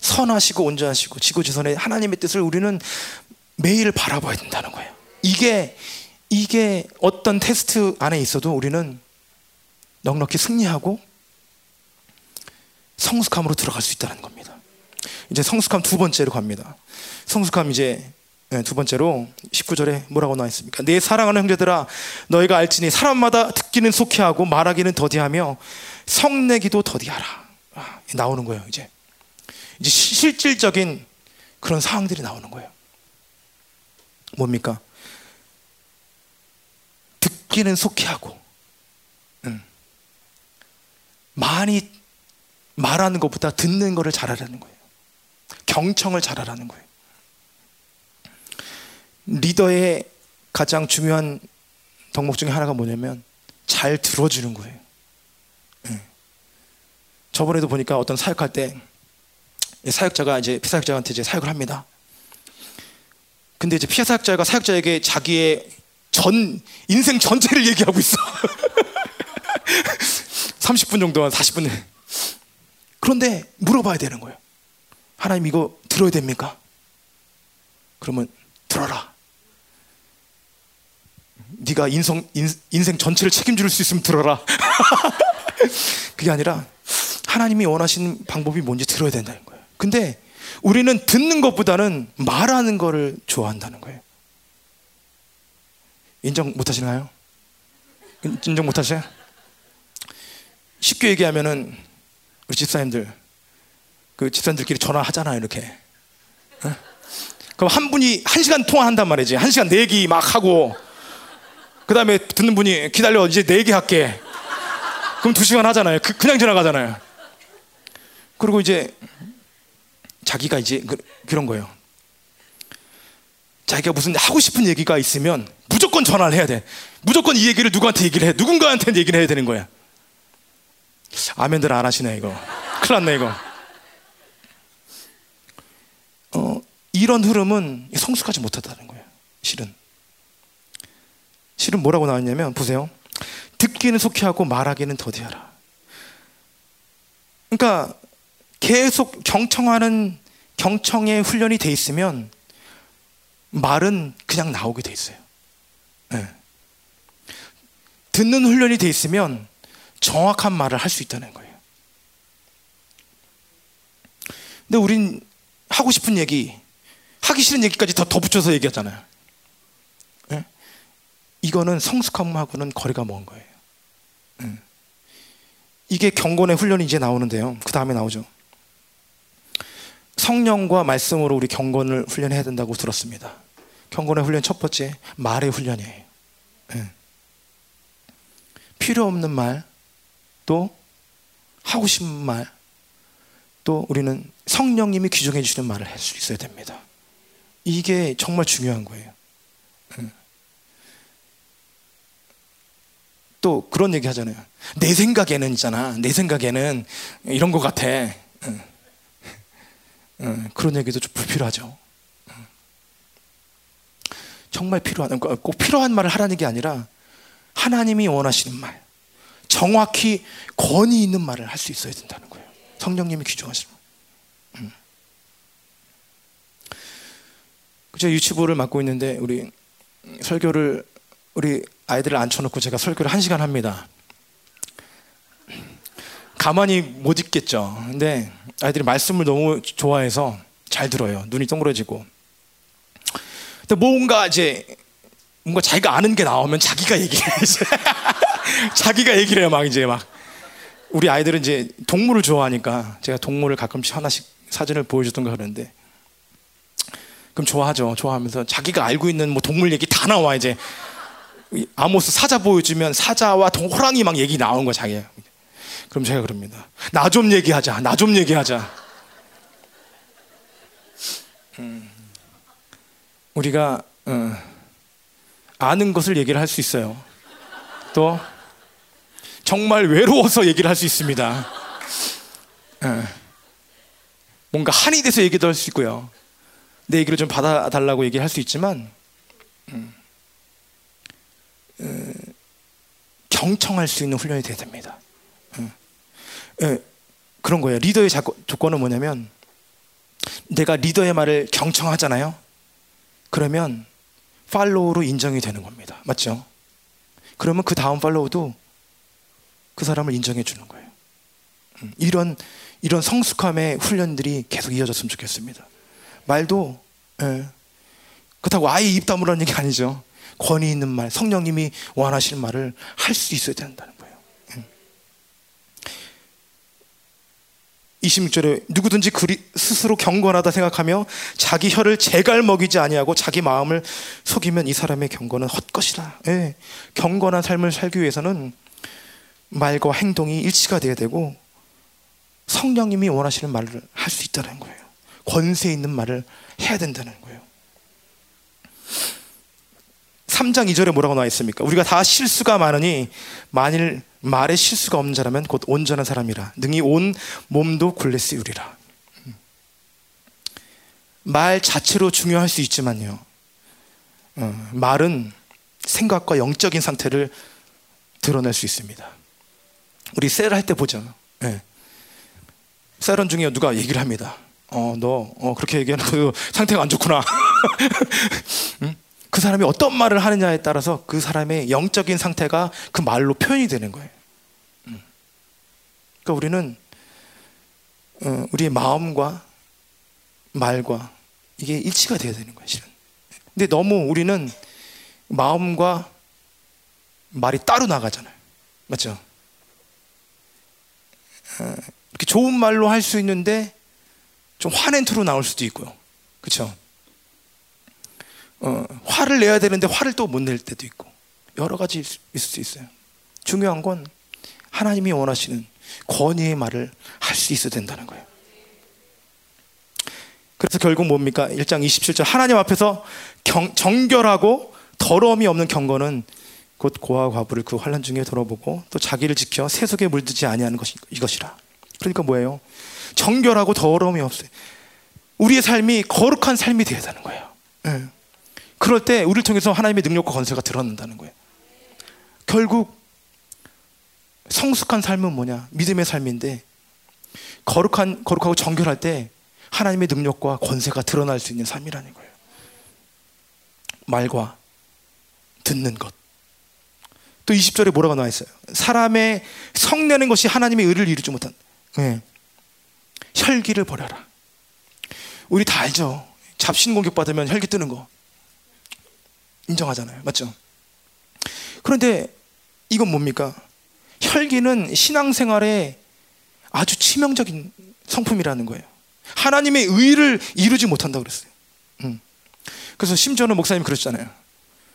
[SPEAKER 1] 선하시고 온전하시고 지고지선의 하나님의 뜻을 우리는 매일 바라봐야 된다는 거예요. 이게 이게 어떤 테스트 안에 있어도 우리는 넉넉히 승리하고 성숙함으로 들어갈 수 있다는 겁니다. 이제 성숙함 두 번째로 갑니다. 성숙함 이제 네, 두 번째로 19절에 뭐라고 나와 있습니까? 내 사랑하는 형제들아 너희가 알지니 사람마다 듣기는 속히하고 말하기는 더디하며 성내기도 더디하라. 아, 나오는 거예요, 이제. 이제 실질적인 그런 상황들이 나오는 거예요. 뭡니까? 듣기는 속히하고 음. 많이 말하는 것보다 듣는 것을 잘하라는 거예요. 경청을 잘하라는 거예요. 리더의 가장 중요한 덕목 중에 하나가 뭐냐면 잘 들어주는 거예요. 네. 저번에도 보니까 어떤 사역할 때 사역자가 이제 피사역자한테 이제 사역을 합니다. 근데 이제 피사 사역자가 사역자에게 자기의 전 인생 전체를 얘기하고 있어. 30분 정도, 40분. 그런데 물어봐야 되는 거예요. 하나님 이거 들어야 됩니까? 그러면 들어라. 네가 인성, 인, 인생 전체를 책임질 수 있으면 들어라. 그게 아니라 하나님이 원하시는 방법이 뭔지 들어야 된다는 거예요. 근데 우리는 듣는 것보다는 말하는 거를 좋아한다는 거예요. 인정 못 하시나요? 인정 못 하세요? 쉽게 얘기하면은 우리 집사님들 그 집사님들끼리 전화하잖아요 이렇게 어? 그럼 한 분이 한 시간 통화한단 말이지 한 시간 내기 막 하고 그 다음에 듣는 분이 기다려 이제 내기 할게 그럼 두 시간 하잖아요 그, 그냥 지나가잖아요 그리고 이제 자기가 이제 그, 그런 거예요 자기가 무슨 하고 싶은 얘기가 있으면 무조건 전화를 해야 돼. 무조건 이 얘기를 누구한테 얘기를 해. 누군가한테 얘기를 해야 되는 거야. 아멘들 안 하시네, 이거. 큰일 났네, 이거. 어, 이런 흐름은 성숙하지 못하다는 거예요. 실은. 실은 뭐라고 나왔냐면, 보세요. 듣기는 속히 하고 말하기는 더디하라. 그러니까 계속 경청하는 경청의 훈련이 돼 있으면 말은 그냥 나오게 돼 있어요. 네. 듣는 훈련이 돼 있으면 정확한 말을 할 수 있다는 거예요. 근데 우린 하고 싶은 얘기, 하기 싫은 얘기까지 더 덧붙여서 얘기하잖아요. 네? 이거는 성숙함하고는 거리가 먼 거예요. 네. 이게 경건의 훈련이 이제 나오는데요. 그 다음에 나오죠. 성령과 말씀으로 우리 경건을 훈련해야 된다고 들었습니다. 경건의 훈련 첫 번째 말의 훈련이에요. 네. 필요 없는 말, 또 하고 싶은 말, 또 우리는 성령님이 규정해 주시는 말을 할 수 있어야 됩니다. 이게 정말 중요한 거예요. 네. 또 그런 얘기 하잖아요. 내 생각에는 있잖아. 내 생각에는 이런 것 같아. 그런 얘기도 좀 불필요하죠. 정말 필요한 꼭 필요한 말을 하라는 게 아니라 하나님이 원하시는 말, 정확히 권위 있는 말을 할 수 있어야 된다는 거예요. 성령님이 규정하시는. 음. 그저 유치부를 맡고 있는데 우리 설교를 우리 아이들을 앉혀놓고 제가 설교를 한 시간 합니다. 가만히 못 있겠죠. 근데 아이들이 말씀을 너무 좋아해서 잘 들어요. 눈이 동그래지고. 근데 뭔가 이제 뭔가 자기가 아는 게 나오면 자기가 얘기해. 자기가 얘기를 해요. 막 이제 막 우리 아이들은 이제 동물을 좋아하니까 제가 동물을 가끔씩 하나씩 사진을 보여줬던 거 그러는데 그럼 좋아하죠. 좋아하면서 자기가 알고 있는 뭐 동물 얘기 다 나와 이제 아모스 사자 보여주면 사자와 동, 호랑이 막 얘기 나온 거 자기야. 그럼 제가 그럽니다. 나 좀 얘기하자. 나 좀 얘기하자. 음, 우리가 어, 아는 것을 얘기를 할 수 있어요. 또 정말 외로워서 얘기를 할 수 있습니다. 어, 뭔가 한이 돼서 얘기도 할 수 있고요. 내 얘기를 좀 받아달라고 얘기할 수 있지만 음, 어, 경청할 수 있는 훈련이 돼야 됩니다. 어, 어, 그런 거예요. 리더의 조건은 뭐냐면 내가 리더의 말을 경청하잖아요. 그러면 팔로우로 인정이 되는 겁니다. 맞죠? 그러면 그 다음 팔로우도 그 사람을 인정해 주는 거예요. 음, 이런 이런 성숙함의 훈련들이 계속 이어졌으면 좋겠습니다. 말도 예, 그렇다고 아예 입 다물라는 얘기 아니죠. 권위 있는 말, 성령님이 원하시는 말을 할 수 있어야 된다는 거예요. 26절에 누구든지 그리, 스스로 경건하다 생각하며 자기 혀를 제갈 먹이지 아니하고 자기 마음을 속이면 이 사람의 경건은 헛것이다. 예, 경건한 삶을 살기 위해서는 말과 행동이 일치가 돼야 되고 성령님이 원하시는 말을 할 수 있다는 거예요. 권세 있는 말을 해야 된다는 거예요. 3장 2절에 뭐라고 나와 있습니까? 우리가 다 실수가 많으니 만일 말에 실수가 없는 자라면 곧 온전한 사람이라 능히 온 몸도 굴레쓰리라. 말 자체로 중요할 수 있지만요. 어, 말은 생각과 영적인 상태를 드러낼 수 있습니다. 우리 셀할때 보죠. 네. 셀런 중에 누가 얘기를 합니다. 어, 너, 어, 그렇게 얘기하는 그 상태가 안 좋구나. 응? 그 사람이 어떤 말을 하느냐에 따라서 그 사람의 영적인 상태가 그 말로 표현이 되는 거예요. 그러니까 우리는 어, 우리의 마음과 말과 이게 일치가 돼야 되는 거예요, 실은. 근데 너무 우리는 마음과 말이 따로 나가잖아요. 맞죠? 어, 이렇게 좋은 말로 할 수 있는데 좀 화낸 투로 나올 수도 있고요. 그렇죠? 어, 화를 내야 되는데 화를 또 못 낼 때도 있고 여러 가지 있을 수 있어요. 중요한 건 하나님이 원하시는 권위의 말을 할 수 있어야 된다는 거예요. 그래서 결국 뭡니까? 1장 27절 하나님 앞에서 경, 정결하고 더러움이 없는 경건은 곧 고아 과부를 그 환란 중에 돌아보고 또 자기를 지켜 세속에 물들지 아니하는 것이 이것이라. 그러니까 뭐예요? 정결하고 더러움이 없어요. 우리의 삶이 거룩한 삶이 되어야 되는 거예요. 네. 그럴 때 우리를 통해서 하나님의 능력과 건세가 드러난다는 거예요. 결국 성숙한 삶은 뭐냐? 믿음의 삶인데 거룩한 거룩하고 정결할 때 하나님의 능력과 권세가 드러날 수 있는 삶이라는 거예요. 말과 듣는 것. 또 20절에 뭐라고 나와 있어요? 사람의 성내는 것이 하나님의 의를 이루지 못한. 네. 혈기를 버려라. 우리 다 알죠? 잡신 공격 받으면 혈기 뜨는 거. 인정하잖아요. 맞죠? 그런데 이건 뭡니까? 혈기는 신앙생활에 아주 치명적인 성품이라는 거예요. 하나님의 의를 이루지 못한다고 그랬어요. 음. 그래서 심지어는 목사님 그러셨잖아요.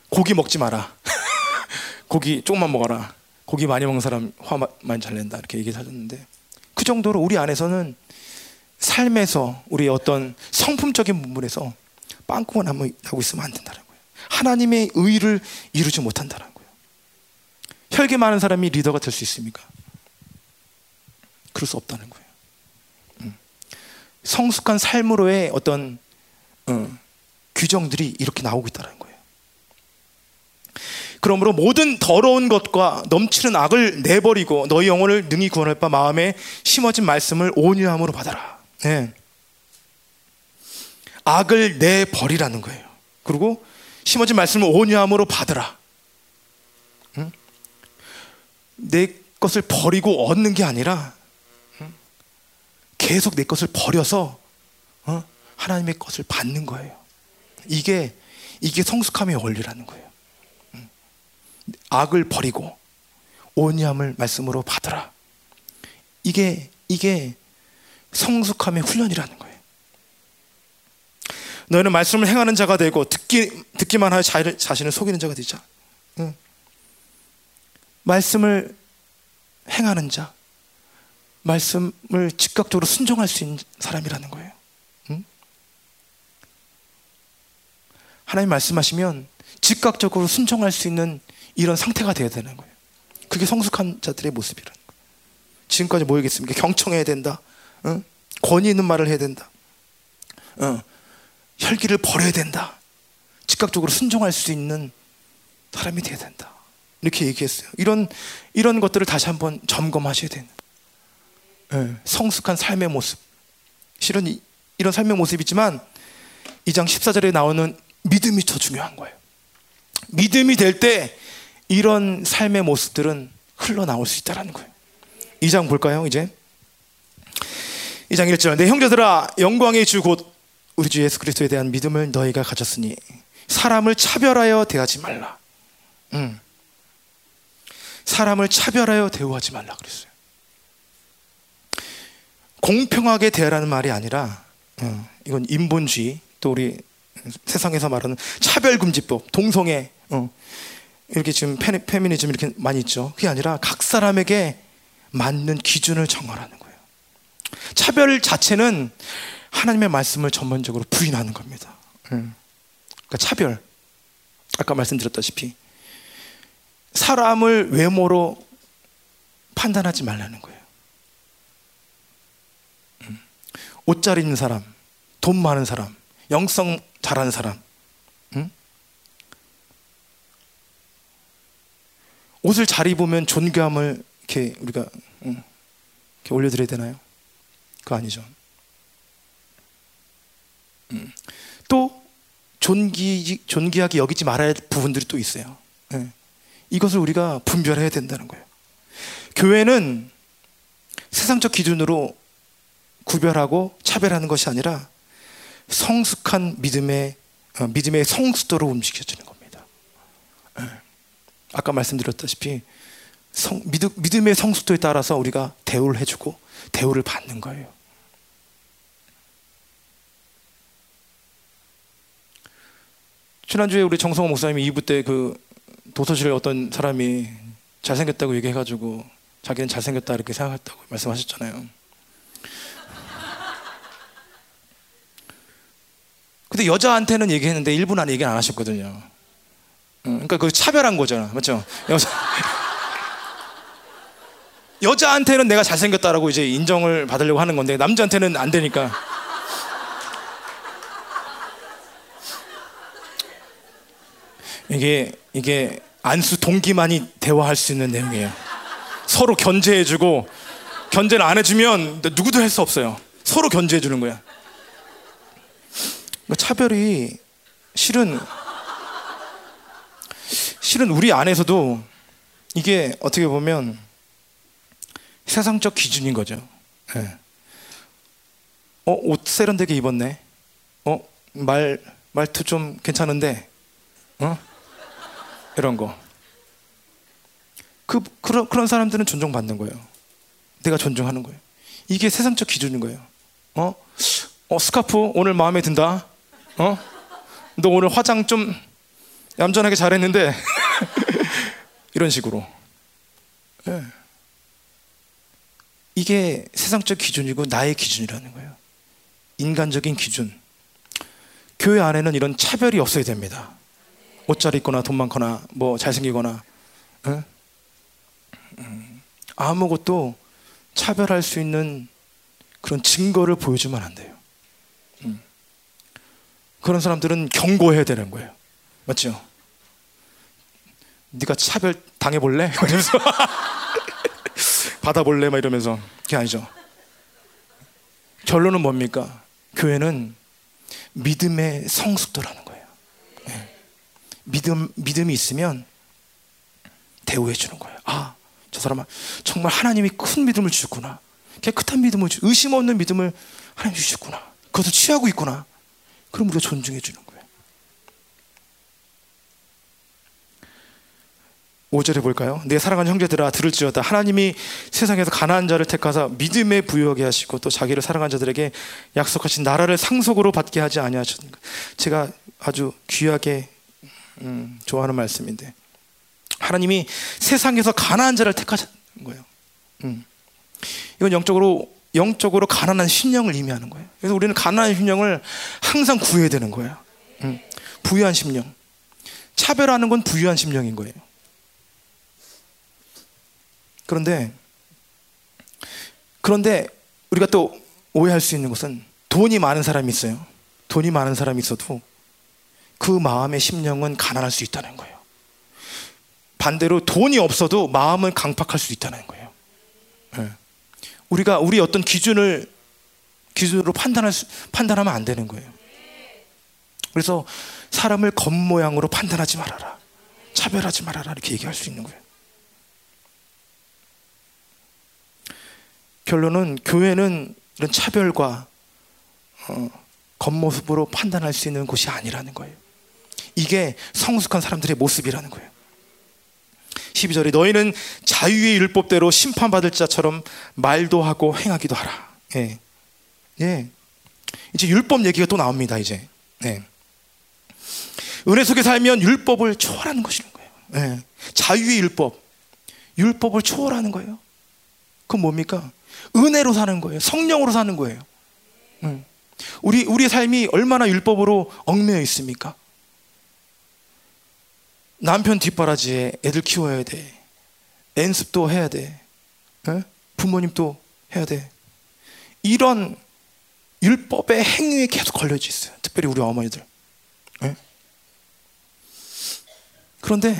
[SPEAKER 1] 고기 먹지 마라. 고기 조금만 먹어라. 고기 많이 먹는 사람 화 많이 잘 낸다. 이렇게 얘기하셨는데 그 정도로 우리 안에서는 삶에서 우리 어떤 성품적인 부분에서 빵꾸만 하고 있으면 안 된다는. 하나님의 의를 이루지 못한다는 거예요. 혈기 많은 사람이 리더가 될 수 있습니까? 그럴 수 없다는 거예요. 음. 성숙한 삶으로의 어떤 어, 규정들이 이렇게 나오고 있다는 거예요. 그러므로 모든 더러운 것과 넘치는 악을 내버리고 너희 영혼을 능히 구원할 바 마음에 심어진 말씀을 온유함으로 받아라. 네. 악을 내버리라는 거예요. 그리고 심어진 말씀을 온유함으로 받으라. 응? 내 것을 버리고 얻는 게 아니라 응? 계속 내 것을 버려서 어? 하나님의 것을 받는 거예요. 이게 이게 성숙함의 원리라는 거예요. 악을 버리고 온유함을 말씀으로 받으라. 이게 이게 성숙함의 훈련이라는 거예요. 너희는 말씀을 행하는 자가 되고 듣기 듣기만 하여 자신을 속이는 자가 되자. 응. 말씀을 행하는 자, 말씀을 즉각적으로 순종할 수 있는 사람이라는 거예요. 응? 하나님 말씀하시면 즉각적으로 순종할 수 있는 이런 상태가 되어야 되는 거예요. 그게 성숙한 자들의 모습이라는 거예요. 지금까지 뭐 얘기했습니까? 경청해야 된다. 응? 권위 있는 말을 해야 된다. 어, 혈기를 버려야 된다. 즉각적으로 순종할 수 있는 사람이 되어야 된다. 이렇게 얘기했어요. 이런 이런 것들을 다시 한번 점검하셔야 되는 네, 성숙한 삶의 모습. 실은 이, 이런 삶의 모습이지만 2장 14절에 나오는 믿음이 더 중요한 거예요. 믿음이 될 때 이런 삶의 모습들은 흘러나올 수 있다는 거예요. 2장 볼까요, 이제? 2장 1절. 내 형제들아, 영광의 주 곧 우리 주 예수 그리스도에 대한 믿음을 너희가 가졌으니 사람을 차별하여 대하지 말라. 음. 사람을 차별하여 대우하지 말라 그랬어요. 공평하게 대하라는 말이 아니라 어, 이건 인본주의 또 우리 세상에서 말하는 차별금지법, 동성애 어, 이렇게 지금 페미니즘 이렇게 많이 있죠. 그게 아니라 각 사람에게 맞는 기준을 정하라는 거예요. 차별 자체는 하나님의 말씀을 전문적으로 부인하는 겁니다. 그러니까 차별 아까 말씀드렸다시피 사람을 외모로 판단하지 말라는 거예요. 음. 옷잘 입는 사람, 돈 많은 사람, 영성 잘하는 사람, 응? 옷을 잘 입으면 존귀함을 이렇게 우리가 응, 이렇게 올려드려야 되나요? 그거 아니죠. 음. 또 존귀 존귀하게 여기지 말아야 할 부분들이 또 있어요. 네. 이것을 우리가 분별해야 된다는 거예요. 교회는 세상적 기준으로 구별하고 차별하는 것이 아니라 성숙한 믿음의 어, 믿음의 성수도로 움직여지는 겁니다. 네. 아까 말씀드렸다시피 성, 믿음, 믿음의 성수도에 따라서 우리가 대우를 해주고 대우를 받는 거예요. 지난주에 우리 정성호 목사님이 2부 때 그 도서실에 어떤 사람이 잘생겼다고 얘기해가지고 자기는 잘생겼다 이렇게 생각했다고 말씀하셨잖아요. 근데 여자한테는 얘기했는데 일본 안에 얘기 안 하셨거든요. 그러니까 그 차별한 거잖아, 맞죠? 여자 여자한테는 내가 잘생겼다라고 이제 인정을 받으려고 하는 건데 남자한테는 안 되니까. 이게 이게 안수 동기만이 대화할 수 있는 내용이에요. 서로 견제해주고 견제를 안 해주면 누구도 할 수 없어요. 서로 견제해주는 거야. 그러니까 차별이 실은 실은 우리 안에서도 이게 어떻게 보면 세상적 기준인 거죠. 네. 어, 옷 세련되게 입었네. 어, 말 말투 좀 괜찮은데. 어? 이런 거. 그, 그런, 그런 사람들은 존중받는 거예요. 내가 존중하는 거예요. 이게 세상적 기준인 거예요. 어? 어, 스카프 오늘 마음에 든다. 어? 너 오늘 화장 좀 얌전하게 잘했는데. 이런 식으로. 네. 이게 세상적 기준이고 나의 기준이라는 거예요. 인간적인 기준. 교회 안에는 이런 차별이 없어야 됩니다. 옷 잘 입거나 돈 많거나 뭐 잘생기거나 응? 음, 아무것도 차별할 수 있는 그런 증거를 보여주면 안 돼요. 음. 그런 사람들은 경고해야 되는 거예요. 맞죠? 네가 차별 당해 볼래? 이러면서 받아 볼래? 막 이러면서 그게 아니죠. 결론은 뭡니까? 교회는 믿음의 성숙도라는. 믿음, 믿음이 있으면 대우해 주는 거예요. 아, 저 사람은 정말 하나님이 큰 믿음을 주셨구나. 깨끗한 믿음을 주, 의심 없는 믿음을 하나님 주셨구나. 그것을 취하고 있구나. 그럼 우리가 존중해 주는 거예요. 5절에 볼까요? 내 사랑하는 형제들아 들을지어다 하나님이 세상에서 가난한 자를 택하사 믿음에 부여하게 하시고 또 자기를 사랑한 자들에게 약속하신 나라를 상속으로 받게 하지 아니하셨는가 제가 아주 귀하게 음, 좋아하는 말씀인데 하나님이 세상에서 가난한 자를 택하신 거예요. 음. 이건 영적으로 영적으로 가난한 심령을 의미하는 거예요. 그래서 우리는 가난한 심령을 항상 구해야 되는 거예요. 음. 부유한 심령. 차별하는 건 부유한 심령인 거예요. 그런데 그런데 우리가 또 오해할 수 있는 것은 돈이 많은 사람이 있어요. 돈이 많은 사람이 있어도 그 마음의 심령은 가난할 수 있다는 거예요. 반대로 돈이 없어도 마음은 강팍할 수 있다는 거예요. 네. 우리가 우리 어떤 기준을 기준으로 판단할 수, 판단하면 안 되는 거예요. 그래서 사람을 겉모양으로 판단하지 말아라. 차별하지 말아라. 이렇게 얘기할 수 있는 거예요. 결론은 교회는 이런 차별과 어, 겉모습으로 판단할 수 있는 곳이 아니라는 거예요. 이게 성숙한 사람들의 모습이라는 거예요. 12절에 너희는 자유의 율법대로 심판받을 자처럼 말도 하고 행하기도 하라. 예. 예. 이제 율법 얘기가 또 나옵니다, 이제. 예. 은혜 속에 살면 율법을 초월하는 것이는 거예요. 예. 자유의 율법. 율법을 초월하는 거예요. 그건 뭡니까? 은혜로 사는 거예요. 성령으로 사는 거예요. 음. 우리 우리의 삶이 얼마나 율법으로 얽매여 있습니까? 남편 뒷바라지에 애들 키워야 돼. 연습도 해야 돼. 에? 부모님도 해야 돼. 이런 율법의 행위에 계속 걸려져 있어요. 특별히 우리 어머니들. 에? 그런데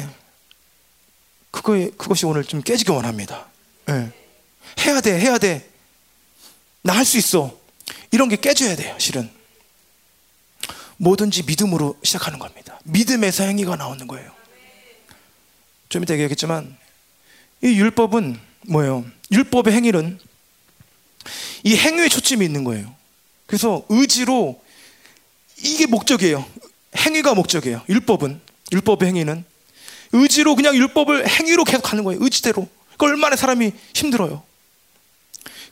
[SPEAKER 1] 그거 그것이 오늘 좀 깨지기 원합니다. 에. 해야 돼, 해야 돼. 나 할 수 있어. 이런 게 깨져야 돼요, 실은. 뭐든지 믿음으로 시작하는 겁니다. 믿음에서 행위가 나오는 거예요. 좀 이따 얘기하겠지만, 이 율법은 뭐예요? 율법의 행위는 이 행위에 초점이 있는 거예요. 그래서 의지로 이게 목적이에요. 행위가 목적이에요. 율법은, 율법의 행위는. 의지로 그냥 율법을 행위로 계속 가는 거예요. 의지대로. 그 얼마나 사람이 힘들어요.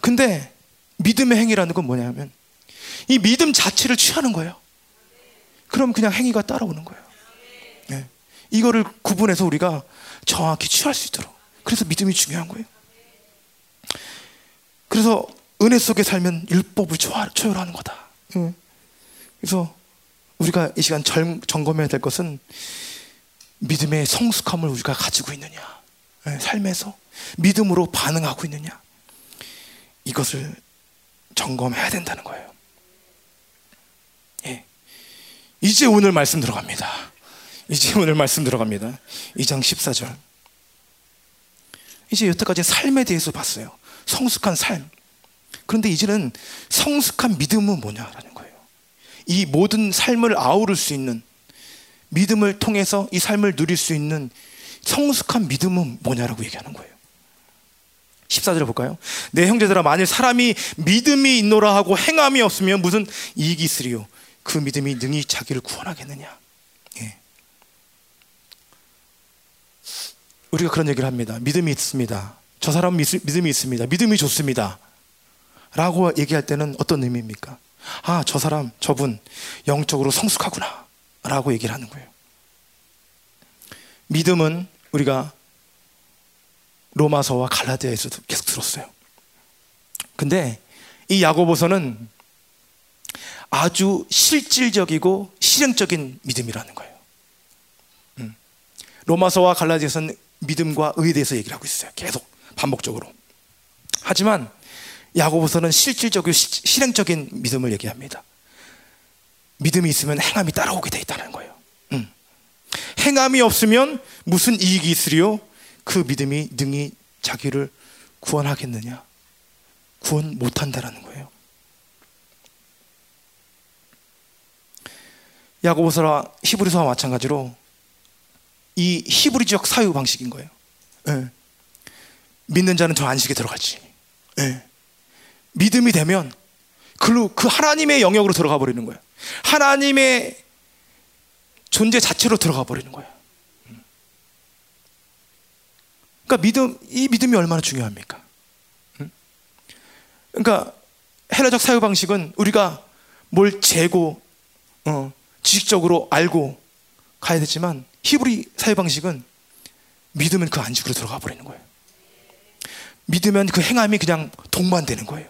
[SPEAKER 1] 근데 믿음의 행위라는 건 뭐냐면 이 믿음 자체를 취하는 거예요. 그럼 그냥 행위가 따라오는 거예요. 네. 이거를 구분해서 우리가 정확히 취할 수 있도록. 그래서 믿음이 중요한 거예요. 그래서 은혜 속에 살면 율법을 초월하는 거다. 네. 그래서 우리가 이 시간 점검해야 될 것은 믿음의 성숙함을 우리가 가지고 있느냐. 네. 삶에서 믿음으로 반응하고 있느냐. 이것을 점검해야 된다는 거예요. 예. 이제 오늘 말씀 들어갑니다. 이제 오늘 말씀 들어갑니다. 2장 14절. 이제 여태까지 삶에 대해서 봤어요. 성숙한 삶. 그런데 이제는 성숙한 믿음은 뭐냐라는 거예요. 이 모든 삶을 아우를 수 있는 믿음을 통해서 이 삶을 누릴 수 있는 성숙한 믿음은 뭐냐라고 얘기하는 거예요. 14절을 볼까요? 내 형제들아 만일 사람이 믿음이 있노라 하고 행함이 없으면 무슨 이익이 있으리요? 그 믿음이 능히 자기를 구원하겠느냐? 예. 우리가 그런 얘기를 합니다. 믿음이 있습니다. 저 사람은 믿음이 있습니다. 믿음이 좋습니다. 라고 얘기할 때는 어떤 의미입니까? 아, 저 사람, 저분 영적으로 성숙하구나. 라고 얘기를 하는 거예요. 믿음은 우리가 로마서와 갈라디아에서도 계속 들었어요. 근데 이 야고보서는 아주 실질적이고 실행적인 믿음이라는 거예요. 음. 로마서와 갈라디아서는 믿음과 의에 대해서 얘기를 하고 있어요. 계속 반복적으로. 하지만 야고보서는 실질적이고 실행적인 믿음을 얘기합니다. 믿음이 있으면 행함이 따라오게 돼 있다는 거예요. 음. 행함이 없으면 무슨 이익이 있으리요? 그 믿음이 능히 자기를 구원하겠느냐? 구원 못한다라는 거예요. 야고보서와 히브리서와 마찬가지로 이 히브리적 사유 방식인 거예요. 네. 믿는 자는 저 안식에 들어가지. 네. 믿음이 되면 그, 그 하나님의 영역으로 들어가 버리는 거예요. 하나님의 존재 자체로 들어가 버리는 거예요. 그러니까 믿음 이 믿음이 얼마나 중요합니까? 그러니까 헬라적 사유 방식은 우리가 뭘 재고 어, 지식적으로 알고 가야 되지만 히브리 사유 방식은 믿으면 그 안식으로 들어가 버리는 거예요. 믿으면 그 행함이 그냥 동반되는 거예요.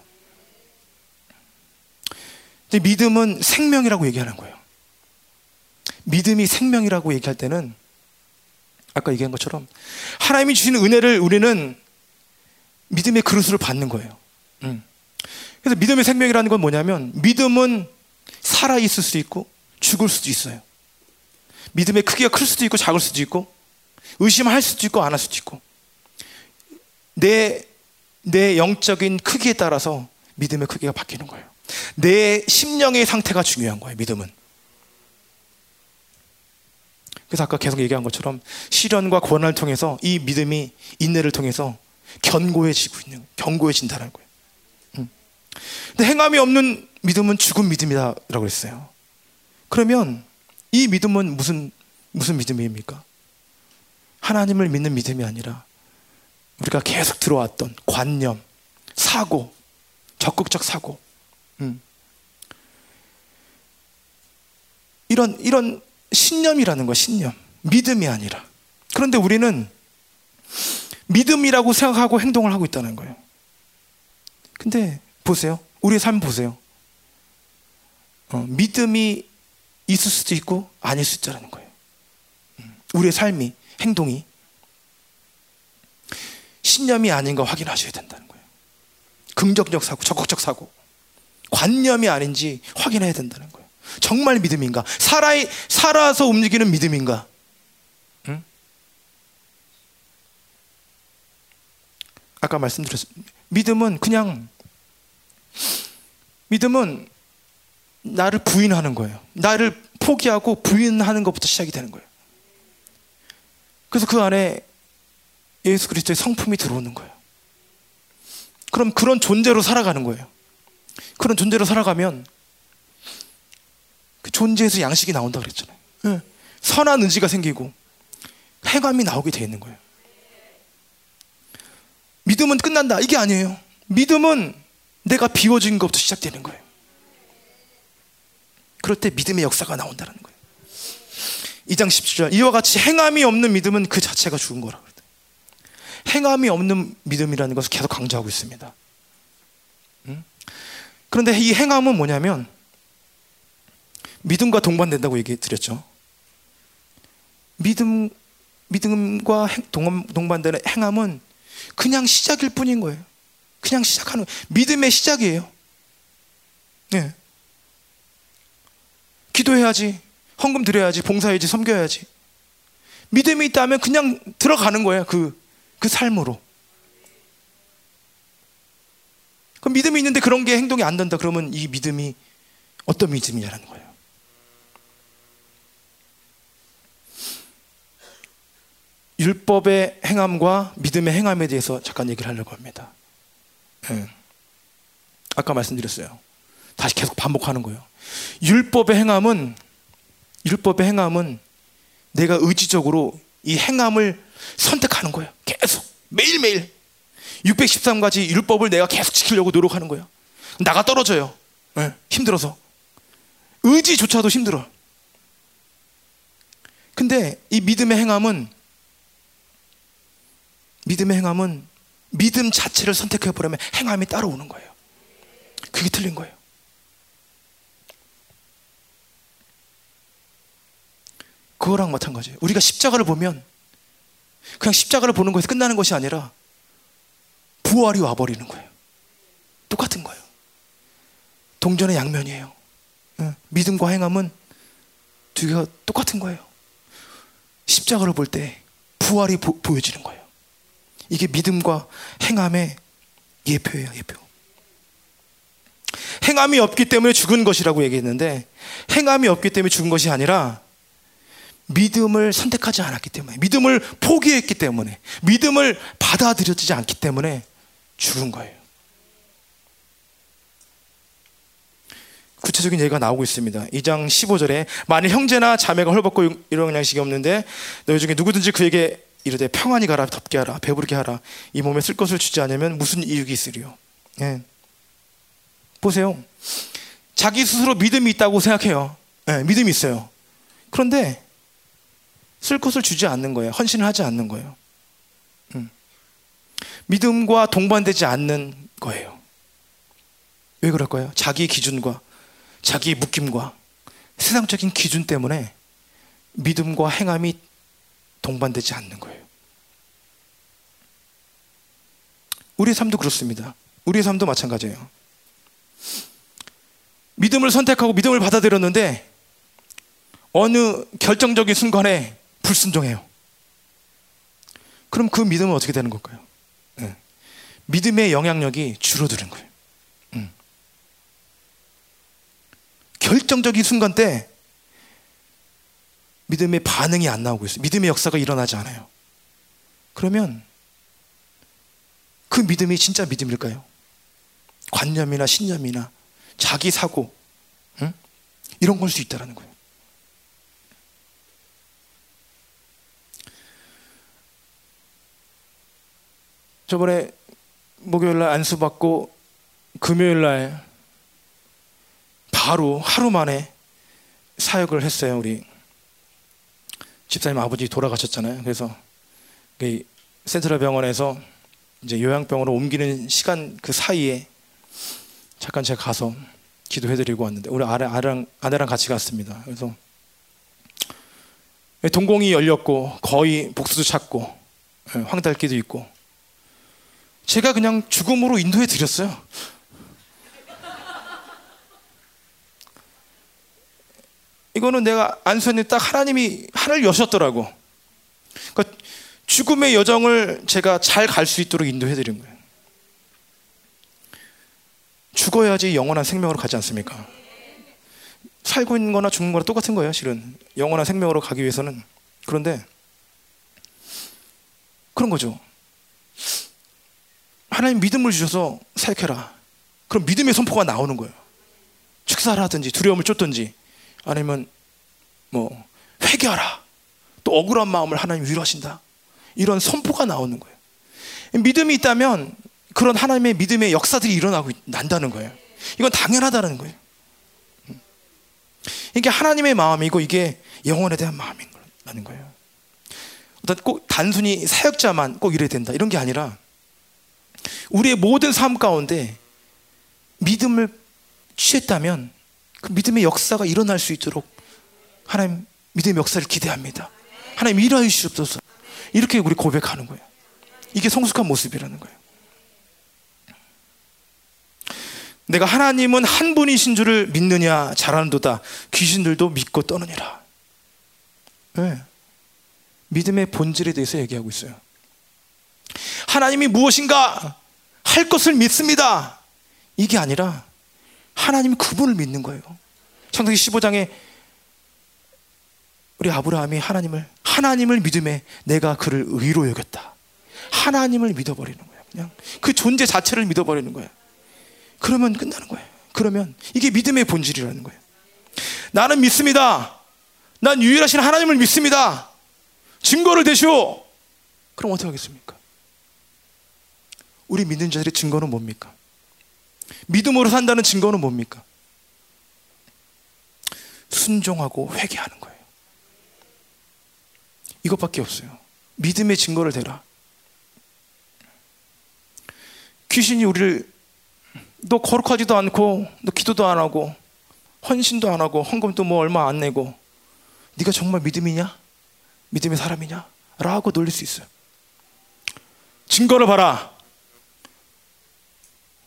[SPEAKER 1] 믿음은 생명이라고 얘기하는 거예요. 믿음이 생명이라고 얘기할 때는 아까 얘기한 것처럼 하나님이 주시는 은혜를 우리는 믿음의 그릇으로 받는 거예요. 음. 그래서 믿음의 생명이라는 건 뭐냐면 믿음은 살아 있을 수도 있고 죽을 수도 있어요. 믿음의 크기가 클 수도 있고 작을 수도 있고 의심할 수도 있고 안 할 수도 있고 내, 내 영적인 크기에 따라서 믿음의 크기가 바뀌는 거예요. 내 심령의 상태가 중요한 거예요, 믿음은. 그래서 아까 계속 얘기한 것처럼 시련과 고난을 통해서 이 믿음이 인내를 통해서 견고해지고 있는, 견고해진다는 거예요. 음. 근데 행함이 없는 믿음은 죽은 믿음이다라고 그랬어요. 그러면 이 믿음은 무슨, 무슨 믿음입니까? 하나님을 믿는 믿음이 아니라 우리가 계속 들어왔던 관념, 사고, 적극적 사고, 음. 이런 이런 신념이라는 거 신념, 믿음이 아니라. 그런데 우리는 믿음이라고 생각하고 행동을 하고 있다는 거예요. 근데 보세요, 우리의 삶 보세요. 어, 믿음이 있을 수도 있고 아닐 수 있다는 거예요. 음. 우리의 삶이 행동이 신념이 아닌가 확인하셔야 된다는 거예요. 긍정적 사고, 적극적 사고, 관념이 아닌지 확인해야 된다는 거예요. 정말 믿음인가? 살아, 살아서 움직이는 믿음인가? 응? 아까 말씀드렸습니다. 믿음은 그냥, 믿음은 나를 부인하는 거예요. 나를 포기하고 부인하는 것부터 시작이 되는 거예요. 그래서 그 안에 예수 그리스도의 성품이 들어오는 거예요. 그럼 그런 존재로 살아가는 거예요. 그런 존재로 살아가면 그 존재에서 양식이 나온다 그랬잖아요. 네. 선한 의지가 생기고 해감이 나오게 돼 있는 거예요. 믿음은 끝난다. 이게 아니에요. 믿음은 내가 비워진 것부터 시작되는 거예요. 그럴 때 믿음의 역사가 나온다는 거예요. 2장 17절. 이와 같이 행함이 없는 믿음은 그 자체가 죽은 거라. 행함이 없는 믿음이라는 것을 계속 강조하고 있습니다. 음? 그런데 이 행함은 뭐냐면 믿음과 동반된다고 얘기 드렸죠. 믿음, 믿음과 동반되는 행함은 그냥 시작일 뿐인 거예요. 그냥 시작하는, 믿음의 시작이에요. 네. 기도해야지, 헌금 드려야지, 봉사해야지, 섬겨야지. 믿음이 있다면 그냥 들어가는 거예요. 그, 그 삶으로. 그럼 믿음이 있는데 그런 게 행동이 안 된다. 그러면 이 믿음이 어떤 믿음이냐는 거예요. 율법의 행함과 믿음의 행함에 대해서 잠깐 얘기를 하려고 합니다. 네. 아까 말씀드렸어요. 다시 계속 반복하는 거예요. 율법의 행함은 율법의 행함은 내가 의지적으로 이 행함을 선택하는 거예요. 계속 매일매일 613가지 율법을 내가 계속 지키려고 노력하는 거예요. 나가 떨어져요. 네, 힘들어서. 의지조차도 힘들어. 근데 이 믿음의 행함은 믿음의 행함은 믿음 자체를 선택해 보려면 행함이 따라오는 거예요. 그게 틀린 거예요. 그거랑 마찬가지예요. 우리가 십자가를 보면 그냥 십자가를 보는 것에서 끝나는 것이 아니라 부활이 와버리는 거예요. 똑같은 거예요. 동전의 양면이에요. 믿음과 행함은 두 개가 똑같은 거예요. 십자가를 볼 때 부활이 보, 보여지는 거예요. 이게 믿음과 행함의 예표예요, 예표. 행함이 없기 때문에 죽은 것이라고 얘기했는데 행함이 없기 때문에 죽은 것이 아니라 믿음을 선택하지 않았기 때문에 믿음을 포기했기 때문에 믿음을 받아들여지지 않기 때문에 죽은 거예요. 구체적인 얘기가 나오고 있습니다. 2장 15절에 만일 형제나 자매가 헐벗고 이런 양식이 없는데 너희 중에 누구든지 그에게 이르되 평안히 가라 덥게 하라 배부르게 하라 이 몸에 쓸 것을 주지 않으면 무슨 이익이 있으리요. 예. 보세요. 자기 스스로 믿음이 있다고 생각해요. 예, 믿음이 있어요. 그런데 쓸 것을 주지 않는 거예요. 헌신을 하지 않는 거예요. 음. 믿음과 동반되지 않는 거예요. 왜 그럴까요? 자기 기준과 자기 묶임과 세상적인 기준 때문에 믿음과 행함이 동반되지 않는 거예요. 우리의 삶도 그렇습니다. 우리의 삶도 마찬가지예요. 믿음을 선택하고 믿음을 받아들였는데 어느 결정적인 순간에 불순종해요. 그럼 그 믿음은 어떻게 되는 걸까요? 네. 믿음의 영향력이 줄어드는 거예요. 음. 결정적인 순간 때 믿음의 반응이 안 나오고 있어요. 믿음의 역사가 일어나지 않아요. 그러면 그 믿음이 진짜 믿음일까요? 관념이나 신념이나 자기 사고 응? 이런 걸 수 있다라는 거예요. 저번에 목요일 날 안수 받고 금요일 날 바로 하루 만에 사역을 했어요. 우리 집사님 아버지 돌아가셨잖아요. 그래서 센트럴 병원에서 이제 요양병으로 옮기는 시간 그 사이에 잠깐 제가 가서 기도해드리고 왔는데 우리 아내, 아내랑, 아내랑 같이 갔습니다. 그래서 동공이 열렸고 거의 복수도 찾고 예, 황달기도 있고 제가 그냥 죽음으로 인도해 드렸어요. 이거는 내가 안수했는데 딱 하나님이 하늘 여셨더라고. 그러니까 죽음의 여정을 제가 잘 갈 수 있도록 인도해 드린 거예요. 죽어야지 영원한 생명으로 가지 않습니까? 살고 있는 거나 죽는 거나 똑같은 거예요, 실은. 영원한 생명으로 가기 위해서는. 그런데 그런 거죠. 하나님 믿음을 주셔서 사역해라. 그럼 믿음의 선포가 나오는 거예요. 축사를 하든지 두려움을 쫓든지 아니면 뭐 회개하라. 또 억울한 마음을 하나님 위로하신다. 이런 선포가 나오는 거예요. 믿음이 있다면 그런 하나님의 믿음의 역사들이 일어나고 난다는 거예요. 이건 당연하다는 거예요. 이게 하나님의 마음이고 이게 영혼에 대한 마음인 거예요. 어떤 꼭 단순히 사역자만 꼭 이래야 된다 이런 게 아니라 우리의 모든 삶 가운데 믿음을 취했다면 그 믿음의 역사가 일어날 수 있도록 하나님 믿음의 역사를 기대합니다. 하나님 일하여 주시옵소서. 이렇게 우리 고백하는 거예요. 이게 성숙한 모습이라는 거예요. 내가 하나님은 한 분이신 줄을 믿느냐 잘하는도다 귀신들도 믿고 떠느니라. 네. 믿음의 본질에 대해서 얘기하고 있어요. 하나님이 무엇인가 할 것을 믿습니다. 이게 아니라 하나님 그분을 믿는 거예요. 창세기 15장에 우리 아브라함이 하나님을 하나님을 믿음에 내가 그를 의로 여겼다. 하나님을 믿어버리는 거예요. 그냥 그 존재 자체를 믿어버리는 거예요. 그러면 끝나는 거예요. 그러면 이게 믿음의 본질이라는 거예요. 나는 믿습니다. 난 유일하신 하나님을 믿습니다. 증거를 대시오. 그럼 어떻게 하겠습니까? 우리 믿는 자들의 증거는 뭡니까? 믿음으로 산다는 증거는 뭡니까? 순종하고 회개하는 거예요. 이것밖에 없어요. 믿음의 증거를 대라. 귀신이 우리를 너 거룩하지도 않고 너 기도도 안 하고 헌신도 안 하고 헌금도 뭐 얼마 안 내고 네가 정말 믿음이냐? 믿음의 사람이냐? 라고 놀릴 수 있어요. 증거를 봐라.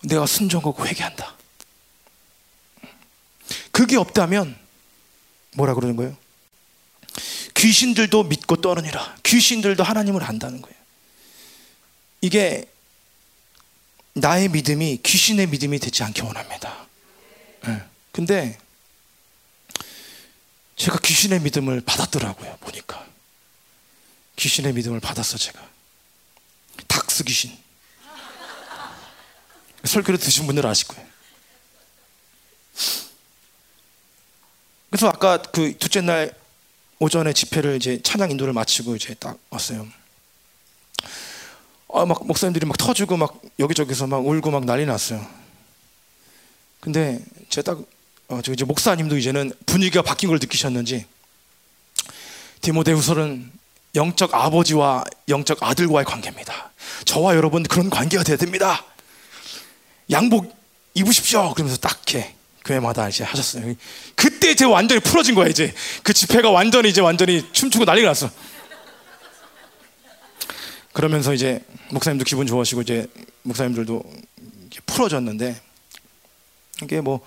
[SPEAKER 1] 내가 순종하고 회개한다. 그게 없다면 뭐라 그러는 거예요? 귀신들도 믿고 떠느니라. 귀신들도 하나님을 안다는 거예요. 이게 나의 믿음이 귀신의 믿음이 되지 않게 원합니다. 네. 근데 제가 귀신의 믿음을 받았더라고요. 보니까 귀신의 믿음을 받았어 제가. 닥스 귀신. 설교를 드신 분들 아실 거예요. 그래서 아까 그 둘째 날 오전에 집회를 이제 찬양 인도를 마치고 이제 딱 왔어요. 아, 막 목사님들이 막 터주고 막 여기저기서 막 울고 막 난리 났어요. 근데 제가 딱 어, 저 이제 목사님도 이제는 분위기가 바뀐 걸 느끼셨는지 디모데후서는 영적 아버지와 영적 아들과의 관계입니다. 저와 여러분 그런 관계가 돼야 됩니다. 양복 입으십시오. 그러면서 딱 해 교회마다 이제 하셨어요. 그때 제 완전히 풀어진 거야 이제 그 집회가 완전히 이제 완전히 춤추고 난리가 났어. 그러면서 이제 목사님도 기분 좋으시고 이제 목사님들도 풀어졌는데 이게 뭐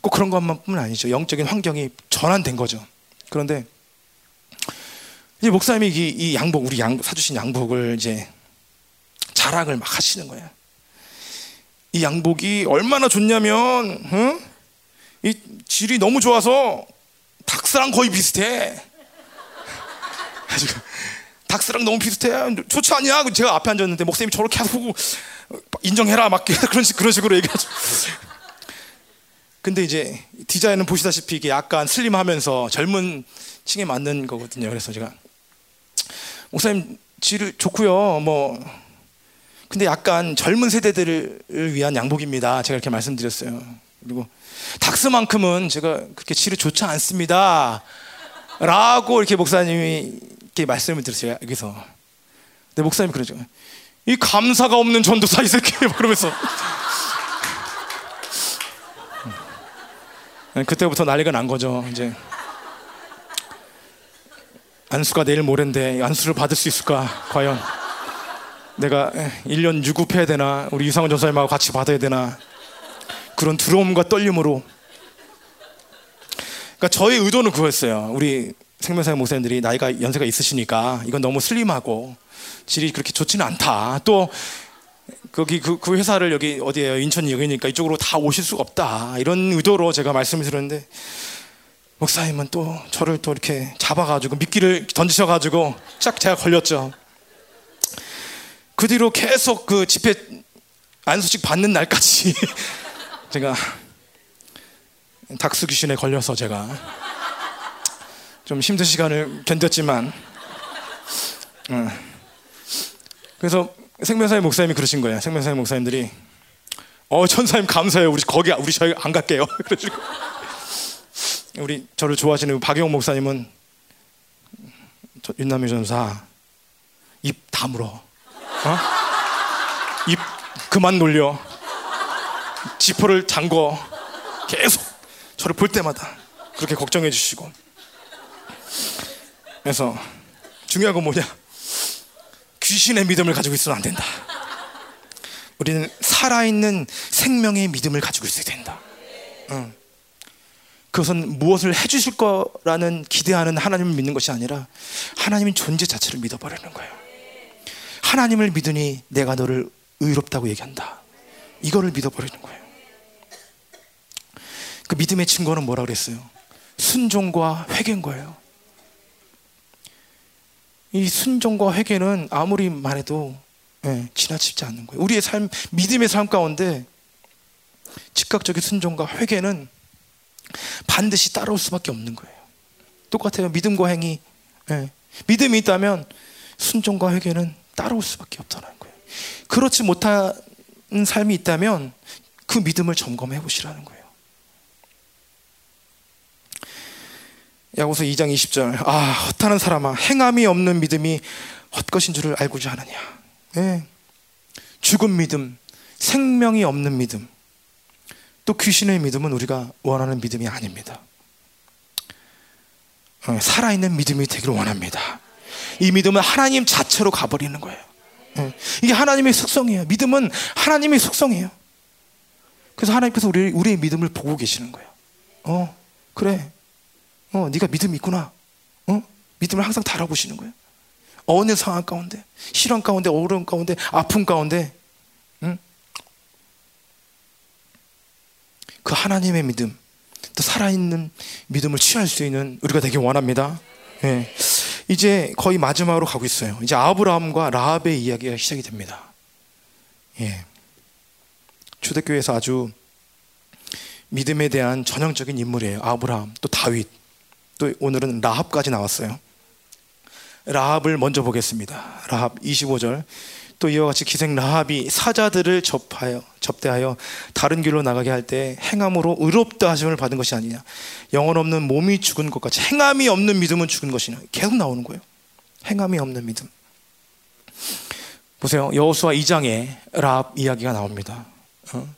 [SPEAKER 1] 꼭 그런 것만뿐 아니죠. 영적인 환경이 전환된 거죠. 그런데 이제 목사님이 이, 이 양복 우리 양 사주신 양복을 이제 자랑을 막 하시는 거예요. 이 양복이 얼마나 좋냐면 응? 이 질이 너무 좋아서 닭스랑 거의 비슷해. 닭스랑 너무 비슷해. 좋지 않냐? 제가 앞에 앉았는데 목사님이 저렇게 하고 인정해라 막 그런 식 그런 식으로 얘기하죠. 근데 이제 디자인은 보시다시피 이게 약간 슬림하면서 젊은 층에 맞는 거거든요. 그래서 제가 목사님 질 좋고요. 뭐 근데 약간 젊은 세대들을 위한 양복입니다. 제가 이렇게 말씀드렸어요. 그리고 닥스만큼은 제가 그렇게 질이 좋지 않습니다. 라고 이렇게 목사님이 이렇게 말씀을 드렸어요. 여기서. 근데 목사님이 그러죠. 이 감사가 없는 전도사 이 새끼 그러면서 음. 그때부터 난리가 난 거죠. 이제 안수가 내일 모레인데 안수를 받을 수 있을까? 과연 내가 1년 유급해야 되나? 우리 유상원 전사님하고 같이 받아야 되나? 그런 두려움과 떨림으로 그러니까 저의 의도는 그거였어요. 우리 생명사의 목사님들이 나이가 연세가 있으시니까 이건 너무 슬림하고 질이 그렇게 좋지는 않다. 또 거기 그, 그 회사를 여기 어디에요? 인천 여기니까 이쪽으로 다 오실 수가 없다. 이런 의도로 제가 말씀을 드렸는데 목사님은 또 저를 또 이렇게 잡아가지고 미끼를 던지셔가지고 쫙 제가 걸렸죠. 그 뒤로 계속 그 집회 안수식 받는 날까지 제가 닥스 귀신에 걸려서 제가 좀 힘든 시간을 견뎠지만, 음. 그래서 생명사의 목사님이 그러신 거예요. 생명사의 목사님들이 어 천사님 감사해요. 우리 거기 우리 저희 안 갈게요. 그래가지고 우리 저를 좋아하시는 박영 목사님은 윤남희 전사 입 다물어. 어? 입 그만 놀려. 지퍼를 잠궈. 계속 저를 볼 때마다 그렇게 걱정해 주시고. 그래서 중요한 건 뭐냐? 귀신의 믿음을 가지고 있어는 안 된다. 우리는 살아있는 생명의 믿음을 가지고 있어야 된다. 응. 그것은 무엇을 해주실 거라는 기대하는 하나님을 믿는 것이 아니라 하나님의 존재 자체를 믿어버리는 거예요. 하나님을 믿으니 내가 너를 의롭다고 얘기한다. 이거를 믿어버리는 거예요. 그 믿음의 증거는 뭐라 그랬어요? 순종과 회개인 거예요. 이 순종과 회개는 아무리 말해도 예, 지나치지 않는 거예요. 우리의 삶, 믿음의 삶 가운데 즉각적인 순종과 회개는 반드시 따라올 수밖에 없는 거예요. 똑같아요. 믿음과 행위. 예. 믿음이 있다면 순종과 회개는 따라올 수밖에 없다는 거예요. 그렇지 못한 삶이 있다면 그 믿음을 점검해 보시라는 거예요. 야고서 2장 20절. 아, 헛하는 사람아, 행함이 없는 믿음이 헛것인 줄을 알고자 하느냐. 예. 죽은 믿음, 생명이 없는 믿음, 또 귀신의 믿음은 우리가 원하는 믿음이 아닙니다. 어, 살아있는 믿음이 되기를 원합니다. 이 믿음은 하나님 자체로 가버리는 거예요. 예. 이게 하나님의 속성이에요. 믿음은 하나님의 속성이에요. 그래서 하나님께서 우리, 우리의 믿음을 보고 계시는 거예요. 어, 그래. 어, 네가 믿음이 있구나. 어? 믿음을 항상 달아보시는 거예요. 어느 상황 가운데, 실험 가운데, 어려움 가운데, 아픔 가운데, 응? 그 하나님의 믿음, 또 살아있는 믿음을 취할 수 있는 우리가 되기 원합니다. 예. 이제 거의 마지막으로 가고 있어요. 이제 아브라함과 라합의 이야기가 시작이 됩니다. 예. 초대교회에서 아주 믿음에 대한 전형적인 인물이에요. 아브라함, 또 다윗. 또 오늘은 라합까지 나왔어요. 라합을 먼저 보겠습니다. 라합 25절. 또 이와 같이 기생 라합이 사자들을 접하여 접대하여 다른 길로 나가게 할 때 행함으로 의롭다 하심을 받은 것이 아니냐. 영혼 없는 몸이 죽은 것 같이 행함이 없는 믿음은 죽은 것이냐. 계속 나오는 거예요. 행함이 없는 믿음. 보세요. 여호수아 2장에 라합 이야기가 나옵니다. 어?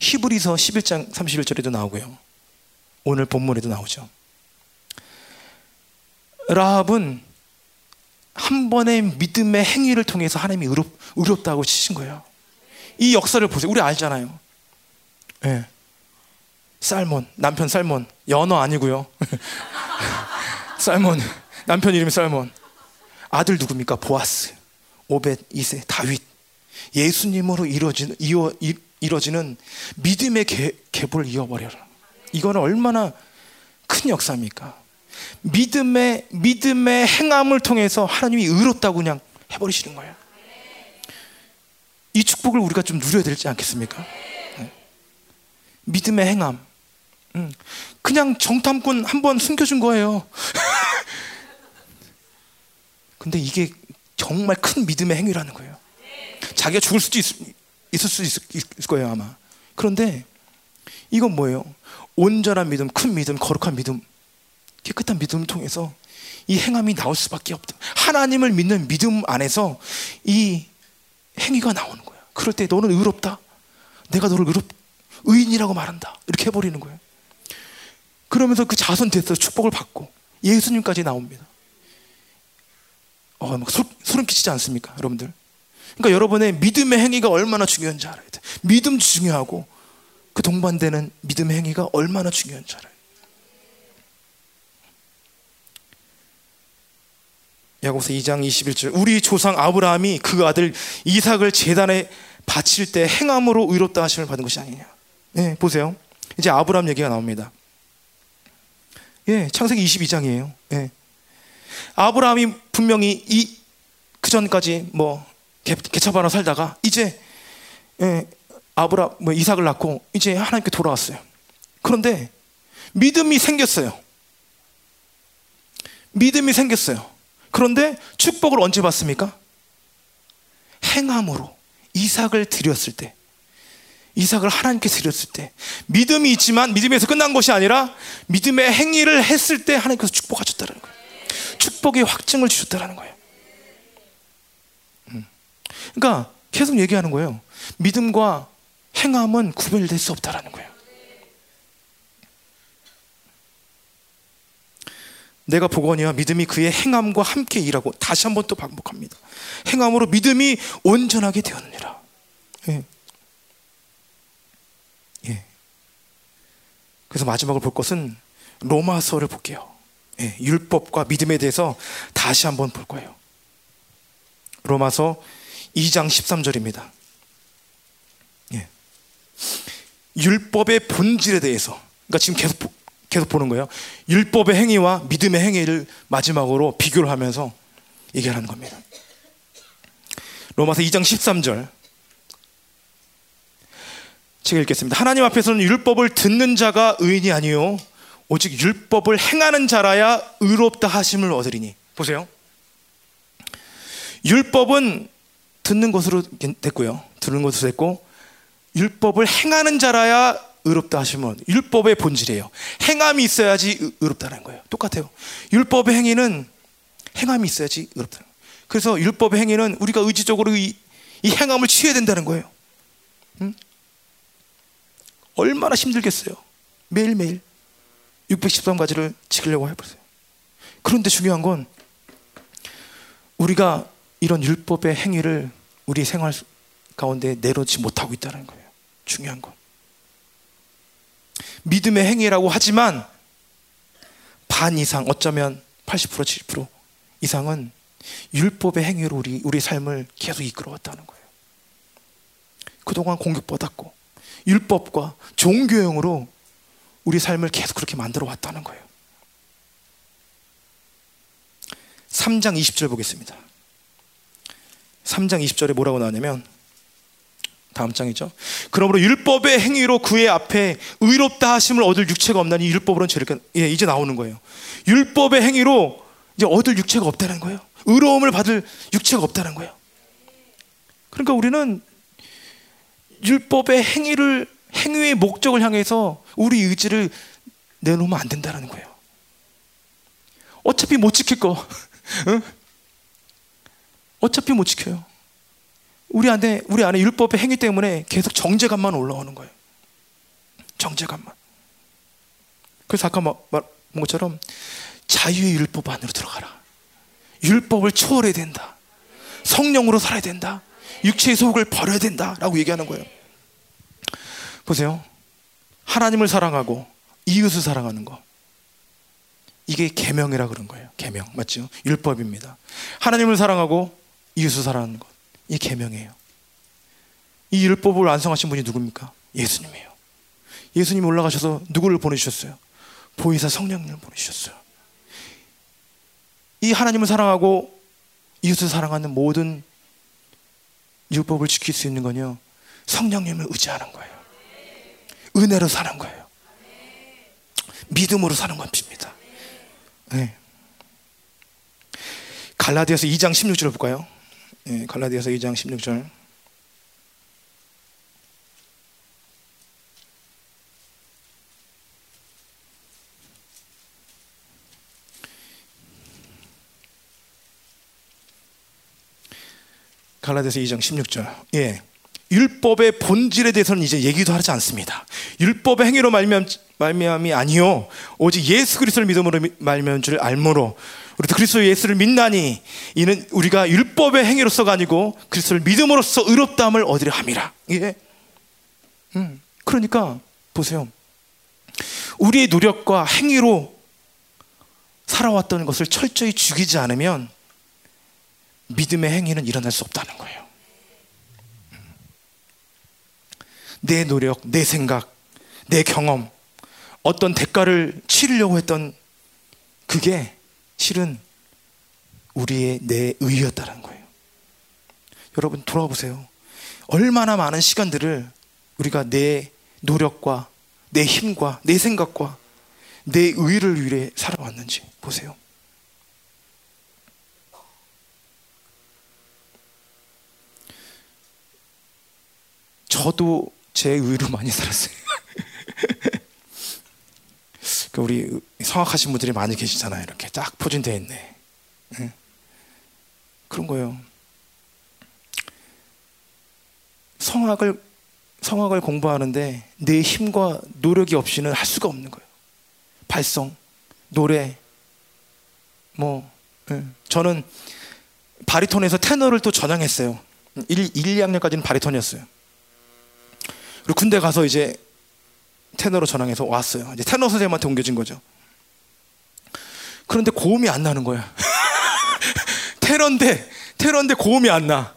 [SPEAKER 1] 히브리서 11장 31절에도 나오고요. 오늘 본문에도 나오죠. 라합은 한 번의 믿음의 행위를 통해서 하나님이 의롭, 의롭다고 치신 거예요. 이 역사를 보세요. 우리 알잖아요. 예. 네. 살몬, 남편 살몬. 연어 아니고요. 살몬. 남편 이름이 살몬. 아들 누굽니까? 보아스. 오벳, 이세, 다윗. 예수님으로 이루어지는, 이어, 이루어지는 믿음의 개, 계보를 이어버려라. 이거는 얼마나 큰 역사입니까? 믿음의 믿음의 행함을 통해서 하나님이 의롭다고 그냥 해버리시는 거예요. 이 축복을 우리가 좀 누려야 되지 않겠습니까? 네. 믿음의 행함. 음. 그냥 정탐꾼 한 번 숨겨준 거예요. 근데 이게 정말 큰 믿음의 행위라는 거예요. 자기가 죽을 수도 있, 있을 수 있을, 있을 거예요, 아마. 그런데 이건 뭐예요? 온전한 믿음, 큰 믿음, 거룩한 믿음, 깨끗한 믿음을 통해서 이 행함이 나올 수밖에 없다. 하나님을 믿는 믿음 안에서 이 행위가 나오는 거야. 그럴 때 너는 의롭다. 내가 너를 의롭, 의인이라고 말한다. 이렇게 해버리는 거예요. 그러면서 그 자손 됐어 축복을 받고 예수님까지 나옵니다. 어, 막 소, 소름 끼치지 않습니까, 여러분들? 그러니까 여러분의 믿음의 행위가 얼마나 중요한지 알아야 돼. 믿음 중요하고 그 동반되는 믿음의 행위가 얼마나 중요한지 알아요. 야고보서 2장 21절 우리 조상 아브라함이 그 아들 이삭을 제단에 바칠 때 행함으로 의롭다 하심을 받은 것이 아니냐. 네, 보세요. 이제 아브라함 얘기가 나옵니다. 예, 창세기 22장이에요. 예. 아브라함이 분명히 이 그 전까지 뭐 개, 개차반로 살다가 이제 예, 아브라 뭐 이삭을 낳고 이제 하나님께 돌아왔어요. 그런데 믿음이 생겼어요. 믿음이 생겼어요. 그런데 축복을 언제 받습니까? 행함으로 이삭을 드렸을 때 이삭을 하나님께 드렸을 때 믿음이 있지만 믿음에서 끝난 것이 아니라 믿음의 행위를 했을 때 하나님께서 축복하셨다는 거예요. 축복의 확증을 주셨다는 거예요. 음. 그러니까 계속 얘기하는 거예요. 믿음과 행함은 구별될 수 없다라는 거예요. 내가 보거니와 믿음이 그의 행함과 함께 일하고 다시 한 번 또 반복합니다. 행함으로 믿음이 온전하게 되었느니라. 예. 예. 그래서 마지막으로 볼 것은 로마서를 볼게요. 예. 율법과 믿음에 대해서 다시 한번 볼 거예요. 로마서 2장 13절입니다. 예. 율법의 본질에 대해서 그러니까 지금 계속 계속 보는 거예요. 율법의 행위와 믿음의 행위를 마지막으로 비교를 하면서 얘기하는 겁니다. 로마서 2장 13절. 제가 읽겠습니다. 하나님 앞에서는 율법을 듣는 자가 의인이 아니요 오직 율법을 행하는 자라야 의롭다 하심을 얻으리니. 보세요. 율법은 듣는 것으로 됐고요. 들은 것으로 됐고 율법을 행하는 자라야 의롭다 하시면 율법의 본질이에요. 행함이 있어야지 의롭다는 거예요. 똑같아요. 율법의 행위는 행함이 있어야지 의롭다. 그래서 율법의 행위는 우리가 의지적으로 이, 이 행함을 취해야 된다는 거예요. 응? 얼마나 힘들겠어요. 매일매일 613가지를 지키려고 해보세요. 그런데 중요한 건 우리가 이런 율법의 행위를 우리 생활 가운데 내놓지 못하고 있다는 거예요. 중요한 건. 믿음의 행위라고 하지만 반 이상 어쩌면 80% 70% 이상은 율법의 행위로 우리 우리 삶을 계속 이끌어왔다는 거예요. 그동안 공격받았고 율법과 종교형으로 우리 삶을 계속 그렇게 만들어 왔다는 거예요. 3장 20절 보겠습니다. 3장 20절에 뭐라고 나왔냐면 다음 장이죠. 그러므로 율법의 행위로 그의 앞에 의롭다 하심을 얻을 육체가 없나니 율법으로는 죄를 예, 이제 나오는 거예요. 율법의 행위로 이제 얻을 육체가 없다는 거예요. 의로움을 받을 육체가 없다는 거예요. 그러니까 우리는 율법의 행위를 행위의 목적을 향해서 우리 의지를 내놓으면 안 된다는 거예요. 어차피 못 지킬 거. 응? 어차피 못 지켜요. 우리 안에 우리 안에 율법의 행위 때문에 계속 정죄감만 올라오는 거예요. 정죄감만. 그래서 아까 말한 것처럼 자유의 율법 안으로 들어가라. 율법을 초월해야 된다. 성령으로 살아야 된다. 육체의 소욕을 버려야 된다라고 얘기하는 거예요. 보세요. 하나님을 사랑하고 이웃을 사랑하는 거. 이게 계명이라 그런 거예요. 계명 맞죠? 율법입니다. 하나님을 사랑하고 이웃을 사랑하는 것. 이 계명이에요. 이 율법을 완성하신 분이 누굽니까? 예수님이에요. 예수님 올라가셔서 누구를 보내주셨어요? 보혜사 성령님을 보내주셨어요. 이 하나님을 사랑하고 이웃을 사랑하는 모든 율법을 지킬 수 있는 건요 성령님을 의지하는 거예요. 은혜로 사는 거예요. 믿음으로 사는 겁니다. 네. 갈라디아서 2장 16절 볼까요? 네, 갈라디아서 2장 16절. 갈라디아서 2장 16절. 예. 율법의 본질에 대해서는 이제 얘기도 하지 않습니다. 율법의 행위로 말미암 말미암이 아니요 오직 예수 그리스도를 믿음으로 말미암은 줄 알므로 우리도 그리스도 예수를 믿나니 이는 우리가 율법의 행위로서가 아니고 그리스도를 믿음으로써 의롭다함을 얻으려 함이라. 예. 음. 그러니까 보세요. 우리의 노력과 행위로 살아왔던 것을 철저히 죽이지 않으면 믿음의 행위는 일어날 수 없다는 거예요. 내 노력, 내 생각, 내 경험, 어떤 대가를 치르려고 했던 그게 실은 우리의 내 의였다는 거예요. 여러분 돌아와 보세요. 얼마나 많은 시간들을 우리가 내 노력과 내 힘과 내 생각과 내 의를 위해 살아왔는지 보세요. 저도 제 의로 많이 살았어요. 그 우리 성악하신 분들이 많이 계시잖아요. 이렇게 딱 포진되어 있네. 네. 그런 거예요. 성악을 성악을 공부하는데 내 힘과 노력이 없이는 할 수가 없는 거예요. 발성, 노래, 뭐 네. 저는 바리톤에서 테너를 또 전향했어요. 1, 1, 2학년까지는 바리톤이었어요. 그리고 군대 가서 이제 테너로 전향해서 왔어요. 이제 테너 선생님한테 옮겨진 거죠. 그런데 고음이 안 나는 거야. 테너인데 테너인데 고음이 안 나.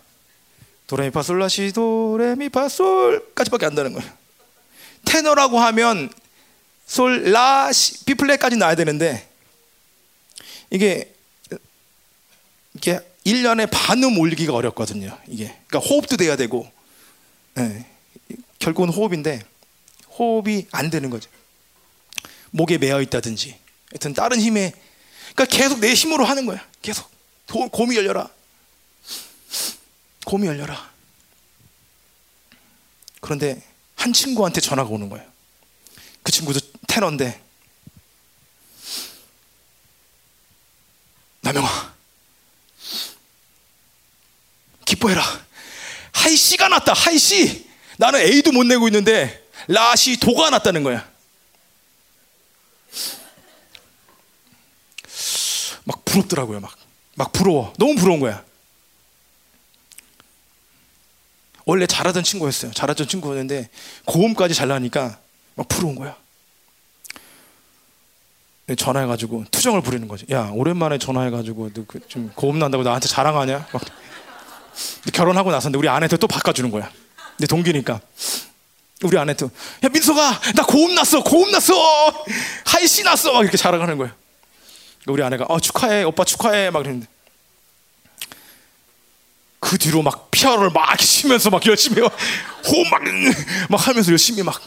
[SPEAKER 1] 도레미파솔라시 도레미파솔까지밖에 안 나는 거야. 테너라고 하면 솔, 라, 시, 비플랫까지 나야 되는데 이게 이게 1년에 반음 올리기가 어렵거든요. 이게 그러니까 호흡도 돼야 되고 네. 결국은 호흡인데 호흡이 안 되는 거죠. 목에 매어 있다든지 하여튼 다른 힘에 그러니까 계속 내 힘으로 하는 거야. 계속 곰이 열려라. 곰이 열려라. 그런데 한 친구한테 전화가 오는 거예요. 그 친구도 테너인데 남영아 기뻐해라. 하이 씨가 났다. 하이 씨. 나는 A도 못 내고 있는데 라시 도가 났다는 거야. 막 부럽더라고요. 막, 막 부러워. 너무 부러운 거야. 원래 잘하던 친구였어요. 잘하던 친구였는데 고음까지 잘 나니까 막 부러운 거야. 전화해가지고 투정을 부리는 거지. 야 오랜만에 전화해가지고 너좀 그 고음 난다고 나한테 자랑하냐? 막 결혼하고 나서인데 우리 아내한테 또 바꿔주는 거야. 내 동기니까. 우리 아내도 야 민서가 나 고음 났어 고음 났어. 하이씨 났어. 막 이렇게 자랑하는 거야 우리 아내가 어 축하해 오빠 축하해. 막 그랬는데. 그 뒤로 막 피아노를 막 치면서 막 열심히 호흡 막, 막 하면서 열심히 막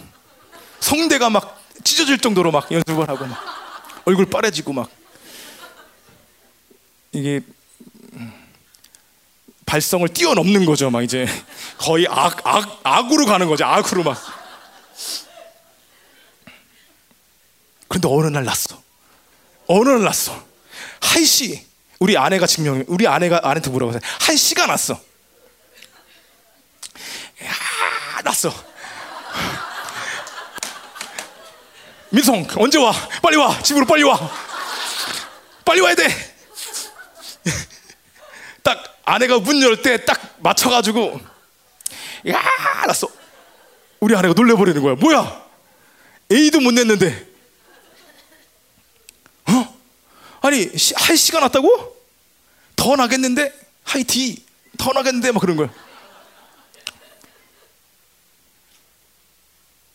[SPEAKER 1] 성대가 막 찢어질 정도로 막 연습을 하고 막 얼굴 빠래지고 막. 이게 발성을 뛰어넘는 거죠. 막 이제 거의 악, 악, 악으로 가는 거죠. 악으로 막. 그런데 어느 날 났어. 어느 날 났어. 한 씨, 우리 아내가 증명, 우리 아내가 아내한테 물어봐서 한 씨가 났어. 야, 났어. 민성 언제 와? 빨리 와. 집으로 빨리 와. 빨리 와야 돼. 딱 아내가 문 열 때 딱 맞춰가지고 야 났어. 우리 아내가 놀래버리는 거야. 뭐야? A도 못 냈는데. 어? 아니 할 시간 났다고? 더 나겠는데? 하이 D 더 나겠는데? 막 그런 거야.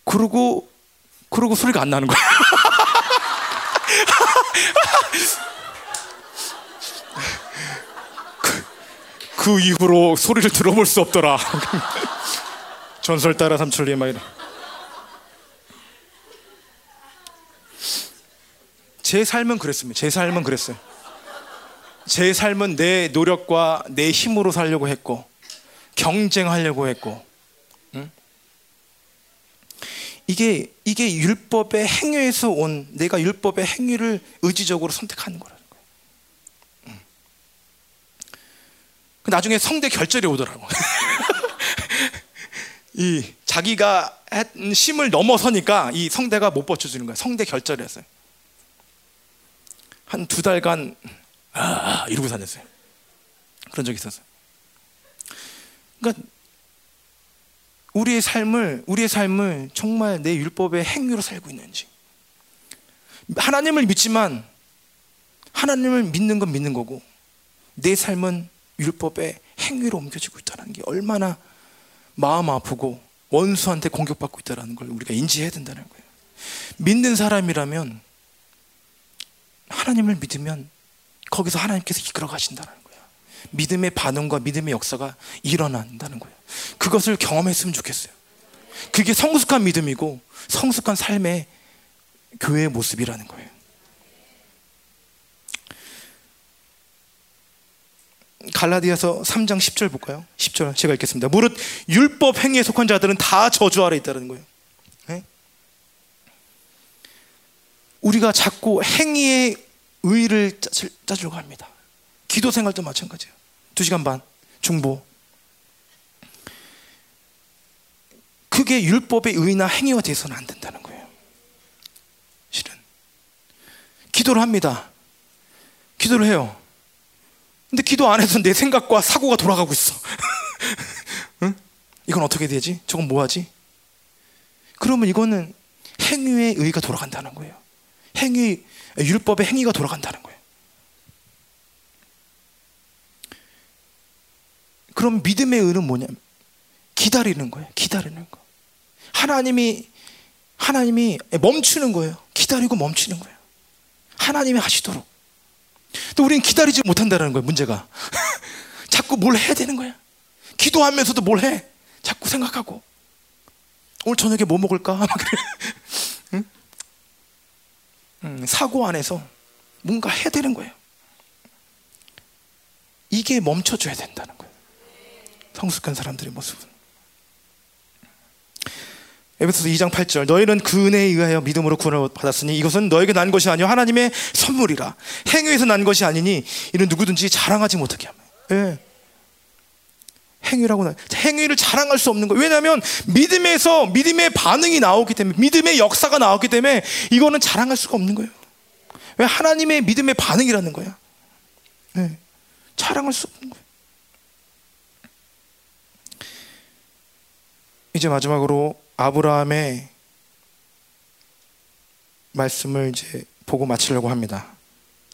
[SPEAKER 1] 그러고 그러고 소리가 안 나는 거야. 그 이후로 소리를 들어볼 수 없더라. 전설 따라 삼천리 막 이래. 제 삶은 그랬습니다. 제 삶은 그랬어요. 제 삶은 내 노력과 내 힘으로 살려고 했고 경쟁하려고 했고 이게 이게 율법의 행위에서 온 내가 율법의 행위를 의지적으로 선택하는 거라는 거예요. 음. 그 나중에 성대 결절이 오더라고. 이 자기가 심을 넘어서니까 이 성대가 못 버텨주는 거야. 성대 결절이었어요. 한 두 달간 아 이러고 다녔어요. 그런 적이 있었어요. 그러니까 우리의 삶을 우리의 삶을 정말 내 율법의 행위로 살고 있는지 하나님을 믿지만 하나님을 믿는 건 믿는 거고 내 삶은 율법의 행위로 옮겨지고 있다는 게 얼마나 마음 아프고 원수한테 공격받고 있다는 걸 우리가 인지해야 된다는 거예요. 믿는 사람이라면 하나님을 믿으면 거기서 하나님께서 이끌어 가신다는 거예요. 믿음의 반응과 믿음의 역사가 일어난다는 거예요. 그것을 경험했으면 좋겠어요. 그게 성숙한 믿음이고 성숙한 삶의 교회의 모습이라는 거예요. 갈라디아서 3장 10절 볼까요? 10절 제가 읽겠습니다. 무릇 율법 행위에 속한 자들은 다 저주 아래 있다는 거예요. 네? 우리가 자꾸 행위의 의를 짜주려고 합니다. 기도 생활도 마찬가지예요. 2시간 반 중보 그게 율법의 의나 행위와 돼서는 안 된다는 거예요. 실은 기도를 합니다. 기도를 해요. 근데 기도 안에서 내 생각과 사고가 돌아가고 있어. 응? 이건 어떻게 되지? 저건 뭐 하지? 그러면 이거는 행위의 의가 돌아간다는 거예요. 행위, 율법의 행위가 돌아간다는 거예요. 그럼 믿음의 의는 뭐냐면 기다리는 거예요. 기다리는 거. 하나님이 하나님이 멈추는 거예요. 기다리고 멈추는 거예요. 하나님이 하시도록. 또 우리는 기다리지 못한다는 거예요. 문제가 자꾸 뭘 해야 되는 거야. 기도하면서도 뭘 해? 자꾸 생각하고 오늘 저녁에 뭐 먹을까? 막 그래. 응? 음, 사고 안에서 뭔가 해야 되는 거예요. 이게 멈춰줘야 된다는 거예요. 성숙한 사람들의 모습은. 에베소서 2장 8절. 너희는 그 은혜에 의하여 믿음으로 구원을 받았으니 이것은 너에게 난 것이 아니요 하나님의 선물이라. 행위에서 난 것이 아니니 이는 누구든지 자랑하지 못하게 하며 예. 행위라고 나 행위를 자랑할 수 없는 거예요 왜냐하면 믿음에서 믿음의 반응이 나오기 때문에 믿음의 역사가 나오기 때문에 이거는 자랑할 수가 없는 거예요. 왜 하나님의 믿음의 반응이라는 거야? 예. 자랑할 수 없는 거예요. 이제 마지막으로 아브라함의 말씀을 이제 보고 마치려고 합니다.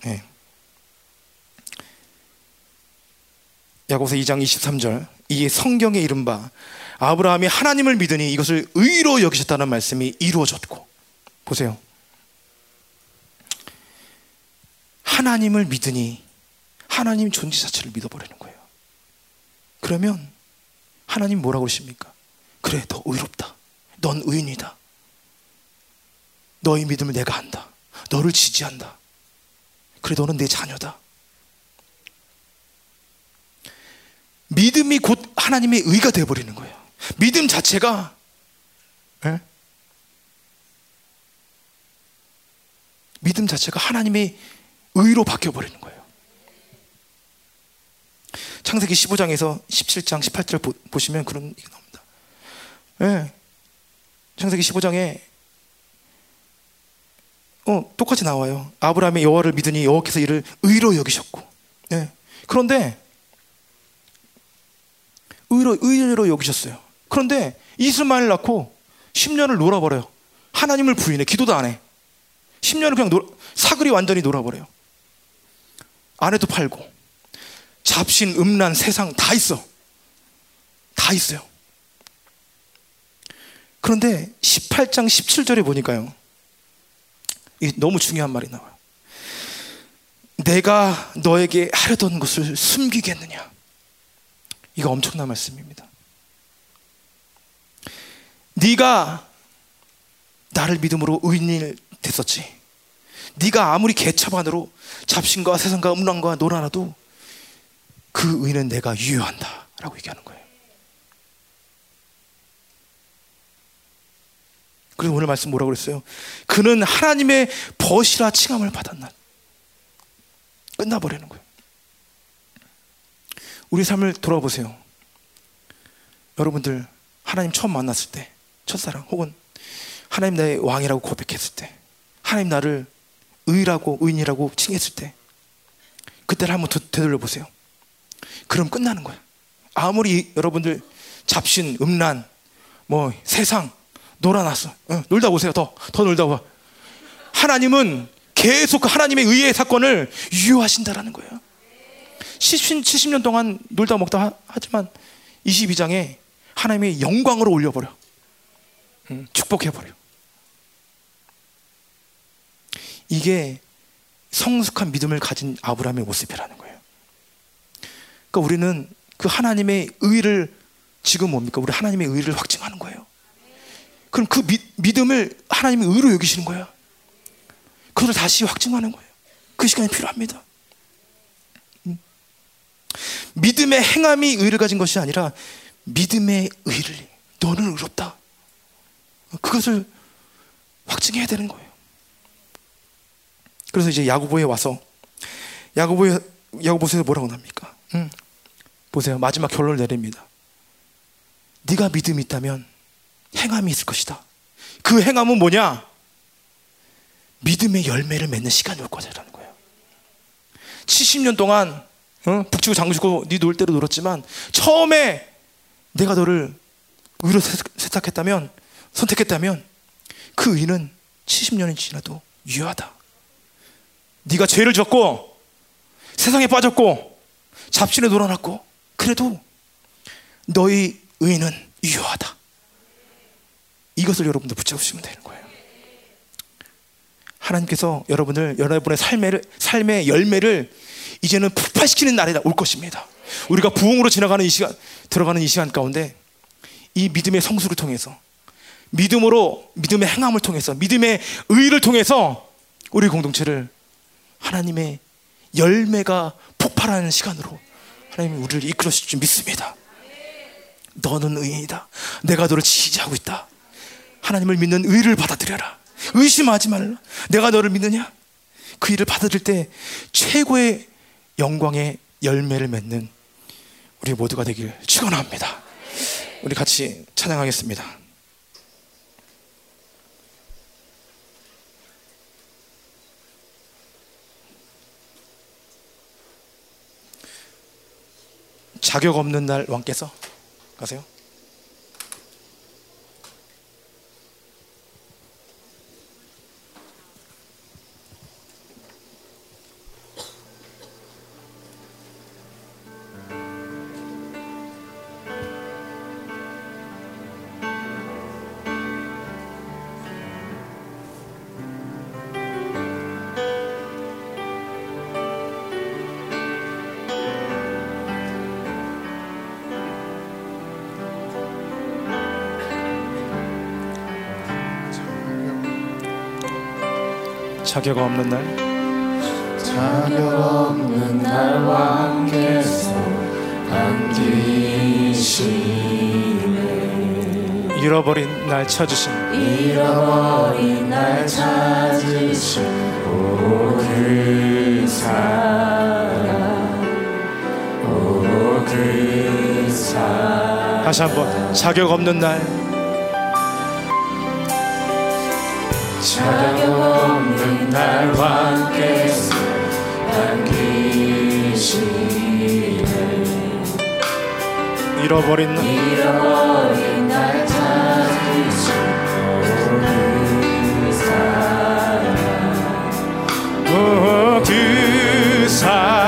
[SPEAKER 1] 네. 야고보서 2장 23절 이게 성경에 이른바 아브라함이 하나님을 믿으니 이것을 의로 여기셨다는 말씀이 이루어졌고 보세요. 하나님을 믿으니 하나님 존재 자체를 믿어버리는 거예요. 그러면 하나님 뭐라고 그러십니까? 그래, 더 의롭다. 넌 의인이다. 너의 믿음을 내가 한다. 너를 지지한다. 그래, 너는 내 자녀다. 믿음이 곧 하나님의 의가 되어버리는 거예요. 믿음 자체가 예? 믿음 자체가 하나님의 의로 바뀌어버리는 거예요. 창세기 15장에서 17장 18절 보, 보시면 그런 얘기 나옵니다. 예. 창세기 15장에 어, 똑같이 나와요. 아브라함이 여호와를 믿으니 여호와께서 이를 의로 여기셨고. 예. 그런데 의로 의로 여기셨어요. 그런데 이스마엘 낳고 10년을 놀아버려요. 하나님을 부인해 기도도 안 해. 10년을 그냥 놀, 사글이 완전히 놀아버려요. 아내도 팔고 잡신, 음란, 세상 다 있어. 다 있어요. 그런데 18장 17절에 보니까요. 이 너무 중요한 말이 나와요. 내가 너에게 하려던 것을 숨기겠느냐? 이거 엄청난 말씀입니다. 네가 나를 믿음으로 의인이 됐었지. 네가 아무리 개차반으로 잡신과 세상과 음란과 놀아나도 그 의는 내가 유효한다라고 얘기하는 거예요. 그래서 오늘 말씀 뭐라고 그랬어요? 그는 하나님의 벗이라 칭함을 받았나? 끝나버리는 거예요. 우리 삶을 돌아보세요. 여러분들 하나님 처음 만났을 때 첫사랑 혹은 하나님 나의 왕이라고 고백했을 때 하나님 나를 의라고 의인이라고 칭했을 때 그때를 한번 되돌려 보세요. 그럼 끝나는 거야. 아무리 여러분들 잡신, 음란, 뭐 세상 놀아놨어. 어, 놀다 보세요. 더, 더 놀다 봐. 하나님은 계속 그 하나님의 의의 사건을 유효하신다라는 거예요. 70, 70년 동안 놀다 먹다 하지만 22장에 하나님의 영광으로 올려버려. 음, 축복해버려. 이게 성숙한 믿음을 가진 아브라함의 모습이라는 거예요. 그러니까 우리는 그 하나님의 의를 지금 뭡니까? 우리 하나님의 의를 확증하는 거예요. 그럼 그 미, 믿음을 하나님의 의로 여기시는 거예요. 그것을 다시 확증하는 거예요. 그 시간이 필요합니다. 음. 믿음의 행함이 의를 가진 것이 아니라 믿음의 의를 너는 의롭다. 그것을 확증해야 되는 거예요. 그래서 이제 야구보에 와서 야구보에 야구보에서 뭐라고 납니까? 음. 보세요. 마지막 결론을 내립니다. 네가 믿음이 있다면 행함이 있을 것이다. 그 행함은 뭐냐? 믿음의 열매를 맺는 시간이 올 거다라는 거예요. 70년 동안 어? 북치고 장구치고 네 놀 대로 놀았지만 처음에 내가 너를 의로 세탁했다면 선택했다면 그 의는 70년이 지나도 유효하다. 네가 죄를 졌고 세상에 빠졌고 잡신에 놀아났고 그래도 너희 의는 유효하다. 이것을 여러분들 붙잡으시면 되는 거예요. 하나님께서 여러분을 여러분의 삶의 삶의 열매를 이제는 폭발시키는 날이 올 것입니다. 우리가 부흥으로 지나가는 이 시간 들어가는 이 시간 가운데 이 믿음의 성수를 통해서 믿음으로 믿음의 행함을 통해서 믿음의 의를 통해서 우리 공동체를 하나님의 열매가 폭발하는 시간으로 하나님이 우리를 이끌어 주실 줄 믿습니다. 너는 의인이다. 내가 너를 지지하고 있다. 하나님을 믿는 의를 받아들여라. 의심하지 말라. 내가 너를 믿느냐? 그 일을 받아들일 때 최고의 영광의 열매를 맺는 우리 모두가 되길 축원합니다. 우리 같이 찬양하겠습니다. 자격 없는 날 왕께서 가세요. 자격 없는 날?
[SPEAKER 2] 자격 없는 날와 함께서 안기시네.
[SPEAKER 1] 잃어버린 날 찾으신
[SPEAKER 2] 잃어버린 날 찾으신 오그 사랑 오그 사랑
[SPEAKER 1] 다시 한번 자격 없는 날
[SPEAKER 2] 자격 없는 날 왕께서 안기시네.
[SPEAKER 1] 잃어버린
[SPEAKER 2] 잃어버린 날 찾으신 그 사랑
[SPEAKER 1] 어, 그 사랑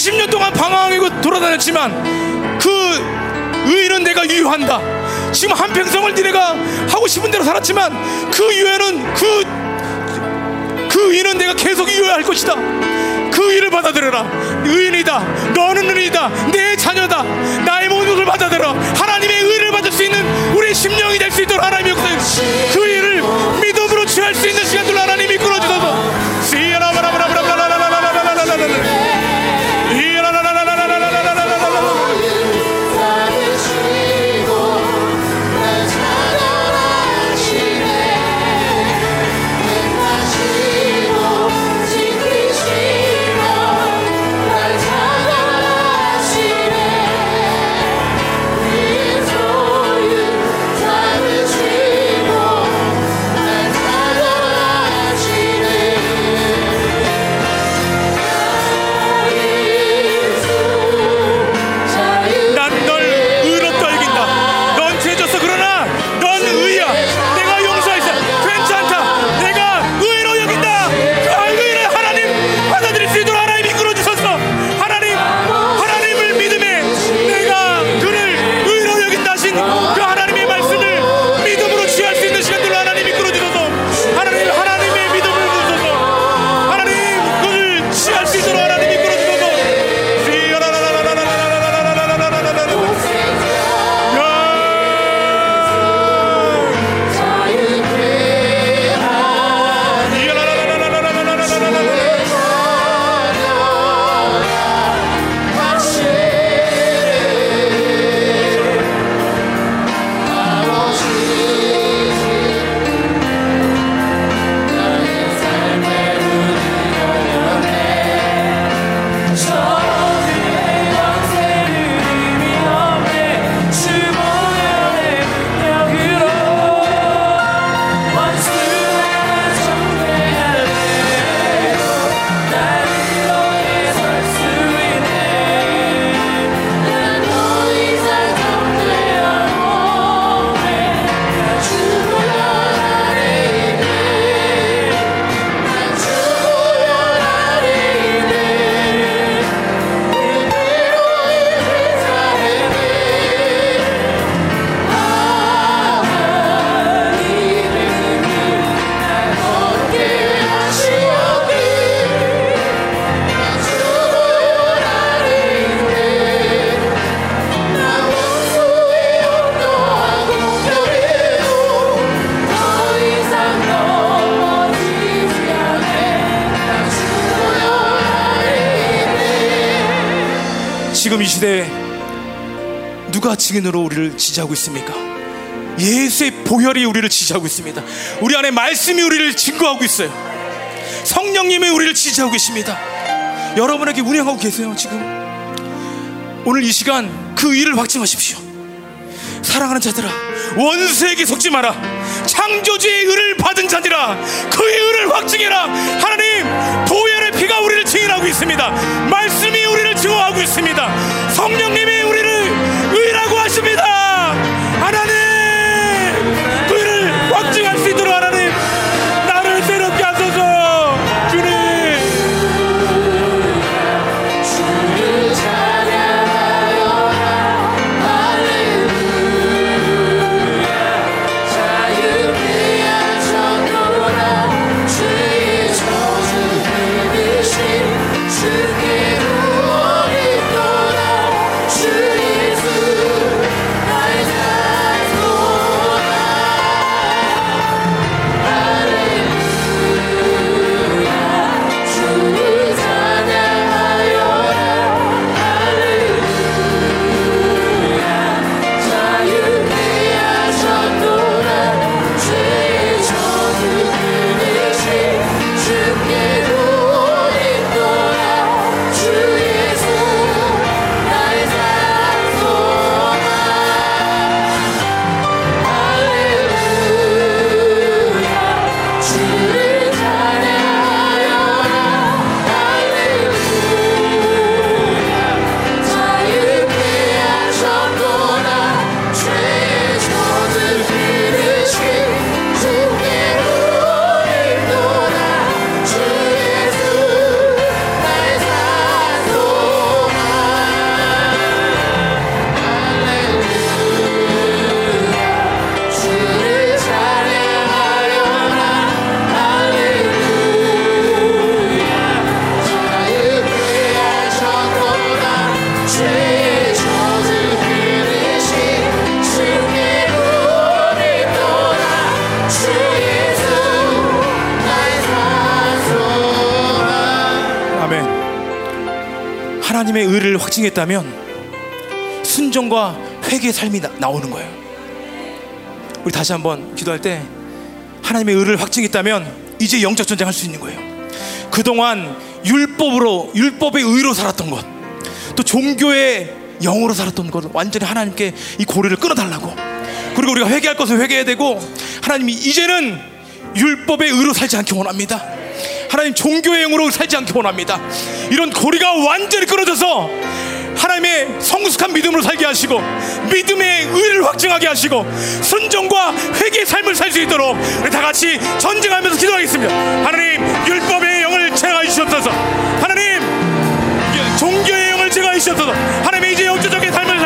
[SPEAKER 1] 20년 동안 방황하고 돌아다녔지만 그 의의는 내가 유효한다. 지금 한평생을 니네가 하고 싶은 대로 살았지만 그 유해는 그, 그 의인은 내가 계속 유효할 것이다. 그 의를 받아들여라. 의인이다. 너는 의인이다. 내 자녀다. 나의 모든 을 받아들여. 하나님의 의를 받을 수 있는 우리 심령이 될 수 있도록 하나님
[SPEAKER 2] 역사해.
[SPEAKER 1] 그 누가 증인으로 우리를 지지하고 있습니까? 예수의 보혈이 우리를 지지하고 있습니다. 우리 안에 말씀이 우리를 증거하고 있어요. 성령님이 우리를 지지하고 계십니다. 여러분에게 운행하고 계세요, 지금. 오늘 이 시간 그 일을 확증하십시오. 사랑하는 자들아, 원수에게 속지 마라. 창조주의 의를 받은 자들아, 그의 의를 확증해라. 하나님, 보혈의 피가 우리를 증인하고 있습니다. 말씀이 우리를 증오하고 있습니다. 성령님이 하십니다. 확증했다면 순종과 회개의 삶이 나, 나오는 거예요. 우리 다시 한번 기도할 때 하나님의 의를 확증했다면 이제 영적 전쟁할 수 있는 거예요. 그동안 율법으로 율법의 의로 살았던 것, 또 종교의 영으로 살았던 것 완전히 하나님께 이 고리를 끊어달라고. 그리고 우리가 회개할 것을 회개해야 되고 하나님이 이제는 율법의 의로 살지 않기 원합니다. 하나님 종교의 영으로 살지 않기 원합니다. 이런 고리가 완전히 끊어져서 하나님의 성숙한 믿음으로 살게 하시고 믿음의 의를 확증하게 하시고 순종과 회개의 삶을 살 수 있도록 우리 다 같이 전쟁하면서 기도하겠습니다. 하나님 율법의 영을 제가 주시옵소서. 하나님 종교의 영을 제가 주시옵소서. 하나님 이제 영적인 삶을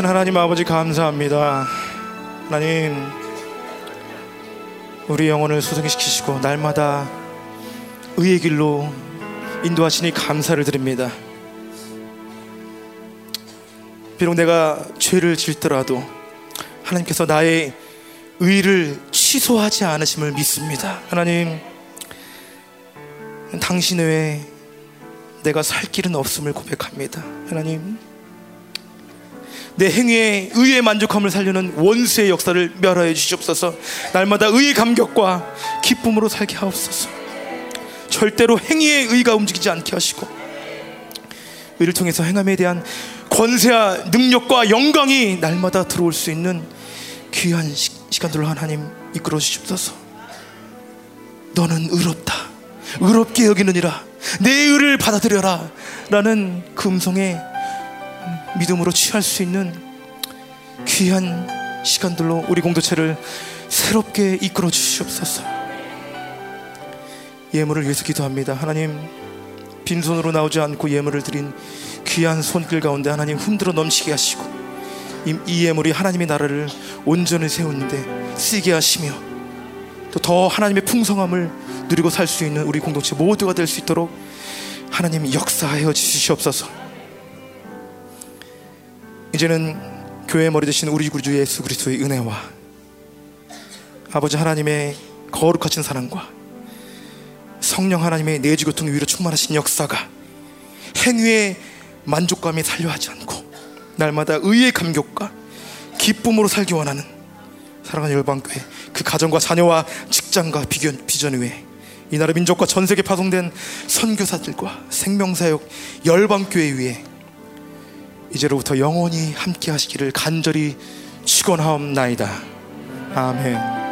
[SPEAKER 1] 살아계신 하나님 아버지 감사합니다. 하나님 우리 영혼을 소생시키시고 날마다 의의 길로 인도하시니 감사를 드립니다. 비록 내가 죄를 짓더라도 하나님께서 나의 의를 취소하지 않으심을 믿습니다. 하나님 당신 외에 내가 살 길은 없음을 고백합니다. 하나님 내 행위에 의의 만족함을 살려는 원수의 역사를 멸하여 주시옵소서. 날마다 의의 감격과 기쁨으로 살게 하옵소서. 절대로 행위의 의가 움직이지 않게 하시고 의를 통해서 행함에 대한 권세와 능력과 영광이 날마다 들어올 수 있는 귀한 시, 시간들로 하나님 이끌어 주시옵소서. 너는 의롭다. 의롭게 여기느니라. 내 의를 받아들여라. 라는 그 음성에 믿음으로 취할 수 있는 귀한 시간들로 우리 공동체를 새롭게 이끌어 주시옵소서. 예물을 위해서 기도합니다. 하나님 빈손으로 나오지 않고 예물을 드린 귀한 손길 가운데 하나님 흔들어 넘치게 하시고 이, 이 예물이 하나님의 나라를 온전히 세우는데 쓰게 하시며 또 더 하나님의 풍성함을 누리고 살 수 있는 우리 공동체 모두가 될 수 있도록 하나님 역사하여 주시옵소서. 이제는 교회 머리 대신 우리 구주 예수 그리스도의 은혜와 아버지 하나님의 거룩하신 사랑과 성령 하나님의 내주교통 위로 충만하신 역사가 행위의 만족감에 살려하지 않고 날마다 의의 감격과 기쁨으로 살기 원하는 사랑하는 열방교회 그 가정과 자녀와 직장과 비견, 비전 위에 이 나라 민족과 전 세계 파송된 선교사들과 생명사역 열방교회 위에 이제로부터 영원히 함께 하시기를 간절히 축원하옵나이다. 아멘.